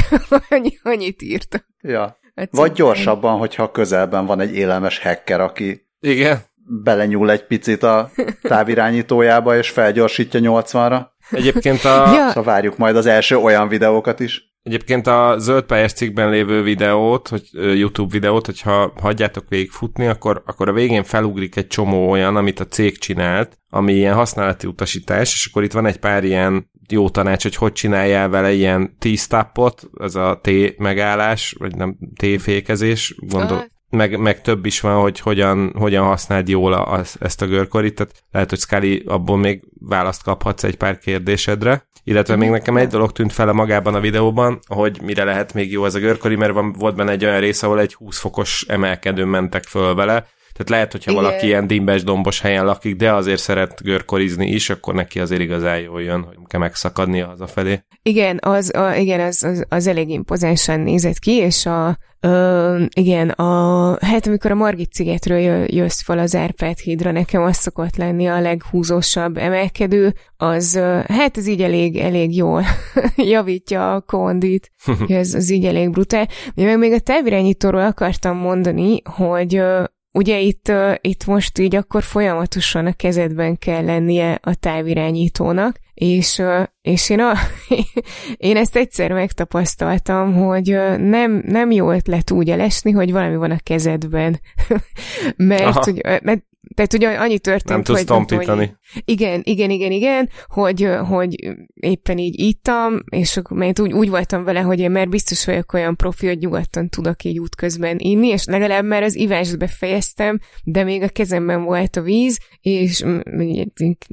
annyi, annyit írta. Ja. Hát Vagy gyorsabban, hogyha közelben van egy élelmes hacker, aki Igen. belenyúl egy picit a távirányítójába, és felgyorsítja 80-ra. Egyébként a... Ja. Szóval várjuk majd az első olyan videókat is. Egyébként a zöld pályás cikkben lévő videót, hogy YouTube videót, hogyha hagyjátok végig futni, akkor, akkor a végén felugrik egy csomó olyan, amit a cég csinált, ami ilyen használati utasítás, és akkor itt van egy pár ilyen jó tanács, hogy hogy csináljál vele ilyen T-stopot, az a T megállás, vagy nem T-fékezés, gondol, meg, meg több is van, hogy hogyan, hogyan használd jól az, ezt a görkorit, tehát lehet, hogy Scully abból még választ kaphatsz egy pár kérdésedre. Illetve még nekem egy dolog tűnt fel a magában a videóban, hogy mire lehet még jó ez a görkori, mert van, volt benne egy olyan rész, ahol egy 20 fokos emelkedőn mentek föl vele, tehát lehet, hogyha igen. valaki ilyen dimbes, dombos helyen lakik, de azért szeret görkorizni is, akkor neki azért igazán jól jön, hogy kell megszakadnia hazafelé. Igen, az, a, igen, az, az, az elég impozánsan nézett ki, és a, Ö, igen, a, hát amikor a Margit szigetről jössz fel az Árpád hídra, nekem az szokott lenni a leghúzósabb emelkedő, az, hát ez így elég, elég jól javítja a kondit, ez, az így elég brutál. Még, még a távirányítóról akartam mondani, hogy Ugye itt, itt most így akkor folyamatosan a kezedben kell lennie a távirányítónak, és, és én, a, én ezt egyszer megtapasztaltam, hogy nem, nem jó ötlet úgy elesni, hogy valami van a kezedben. mert, hogy, mert tehát ugye annyi történt, Nem tudsz hogy, Hogy, igen, igen, igen, igen, hogy, hogy éppen így ittam, és akkor mert úgy, úgy voltam vele, hogy én már biztos vagyok olyan profi, hogy nyugodtan tudok így útközben inni, és legalább már az ivást befejeztem, de még a kezemben volt a víz, és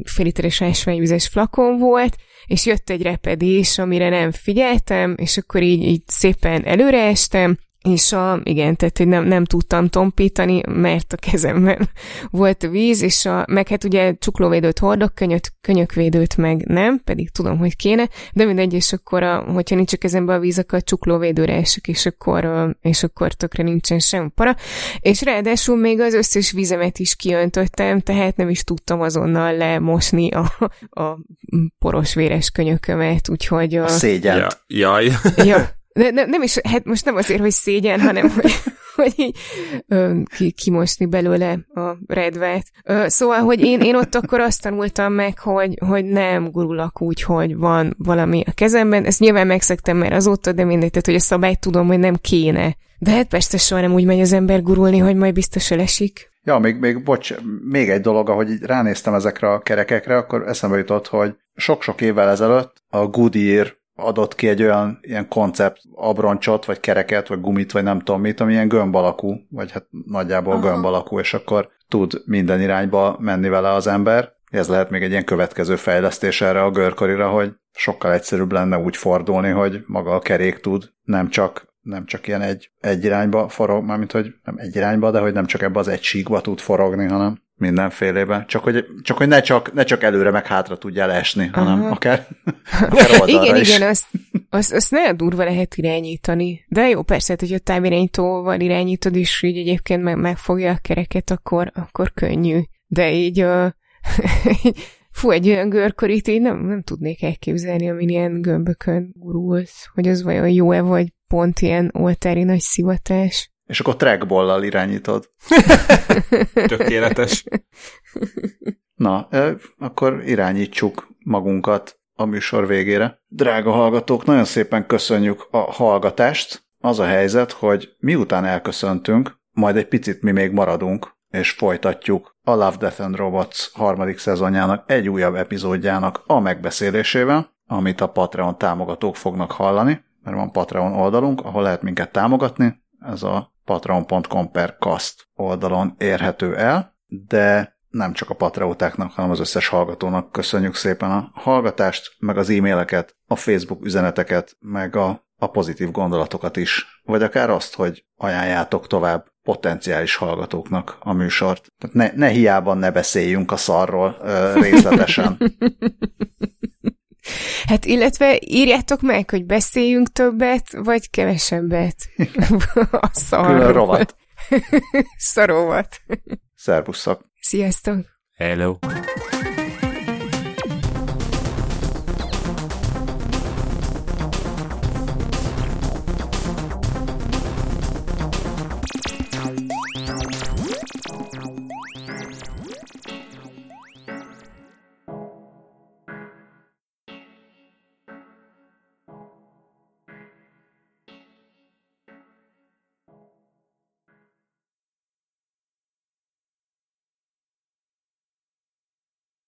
féliteres ásványvizes flakon volt, és jött egy repedés, amire nem figyeltem, és akkor így, így szépen előreestem, és a, igen, tehát hogy nem, nem tudtam tompítani, mert a kezemben volt a víz, és a, meg hát ugye csuklóvédőt hordok, könyöt, könyökvédőt meg nem, pedig tudom, hogy kéne, de mindegy, és akkor, a, hogyha nincs a kezemben a víz, akkor a csuklóvédőre esik, és akkor, és akkor tökre nincsen sem para. És ráadásul még az összes vizemet is kiöntöttem, tehát nem is tudtam azonnal lemosni a, a poros véres könyökömet, úgyhogy... A, a szégyen. Ja, jaj. Ja, de, ne, nem is, hát most nem azért, hogy szégyen, hanem hogy, hogy így, ö, ki, kimosni belőle a redvet. Ö, szóval, hogy én, én ott akkor azt tanultam meg, hogy, hogy nem gurulak úgy, hogy van valami a kezemben. Ezt nyilván megszektem már azóta, de mindegy, tehát, hogy a szabályt tudom, hogy nem kéne. De hát persze soha nem úgy megy az ember gurulni, hogy majd biztos elesik. Ja, még, még, bocs, még egy dolog, ahogy ránéztem ezekre a kerekekre, akkor eszembe jutott, hogy sok-sok évvel ezelőtt a Goodyear adott ki egy olyan ilyen koncept abroncsot, vagy kereket, vagy gumit, vagy nem tudom mit, ami ilyen gömb alakú, vagy hát nagyjából Aha. gömb alakú, és akkor tud minden irányba menni vele az ember. Ez lehet még egy ilyen következő fejlesztés erre a görkorira, hogy sokkal egyszerűbb lenne úgy fordulni, hogy maga a kerék tud nem csak nem csak ilyen egy, egy irányba forog, mármint hogy nem egy irányba, de hogy nem csak ebbe az egy síkba tud forogni, hanem mindenfélében. Csak hogy, csak, hogy ne, csak, ne csak előre meg hátra tudjál esni, Aha. hanem akár, akár Igen, is. igen, azt, azt, azt nagyon durva lehet irányítani. De jó, persze, hát, hogy a távirányítóval irányítod, és így egyébként meg, megfogja a kereket, akkor, akkor könnyű. De így, uh, fú, egy olyan görkor itt így nem, nem tudnék elképzelni, amin ilyen gömbökön gurulsz, hogy az vajon jó-e, vagy pont ilyen oltári nagy szivatás. És akkor trackball irányítod. Tökéletes. Na, akkor irányítsuk magunkat a műsor végére. Drága hallgatók, nagyon szépen köszönjük a hallgatást. Az a helyzet, hogy miután elköszöntünk, majd egy picit mi még maradunk, és folytatjuk a Love, Death and Robots harmadik szezonjának egy újabb epizódjának a megbeszélésével, amit a Patreon támogatók fognak hallani, mert van Patreon oldalunk, ahol lehet minket támogatni. Ez a patreon.com per kast oldalon érhető el, de nem csak a patrautáknak, hanem az összes hallgatónak köszönjük szépen a hallgatást, meg az e-maileket, a Facebook üzeneteket, meg a, a pozitív gondolatokat is, vagy akár azt, hogy ajánljátok tovább potenciális hallgatóknak a műsort. Tehát ne, ne hiába ne beszéljünk a szarról ö, részletesen. Hát illetve írjátok meg, hogy beszéljünk többet, vagy kevesebbet. a szarról. Külön rovat. Szarovat. Szervuszak. Sziasztok. Hello.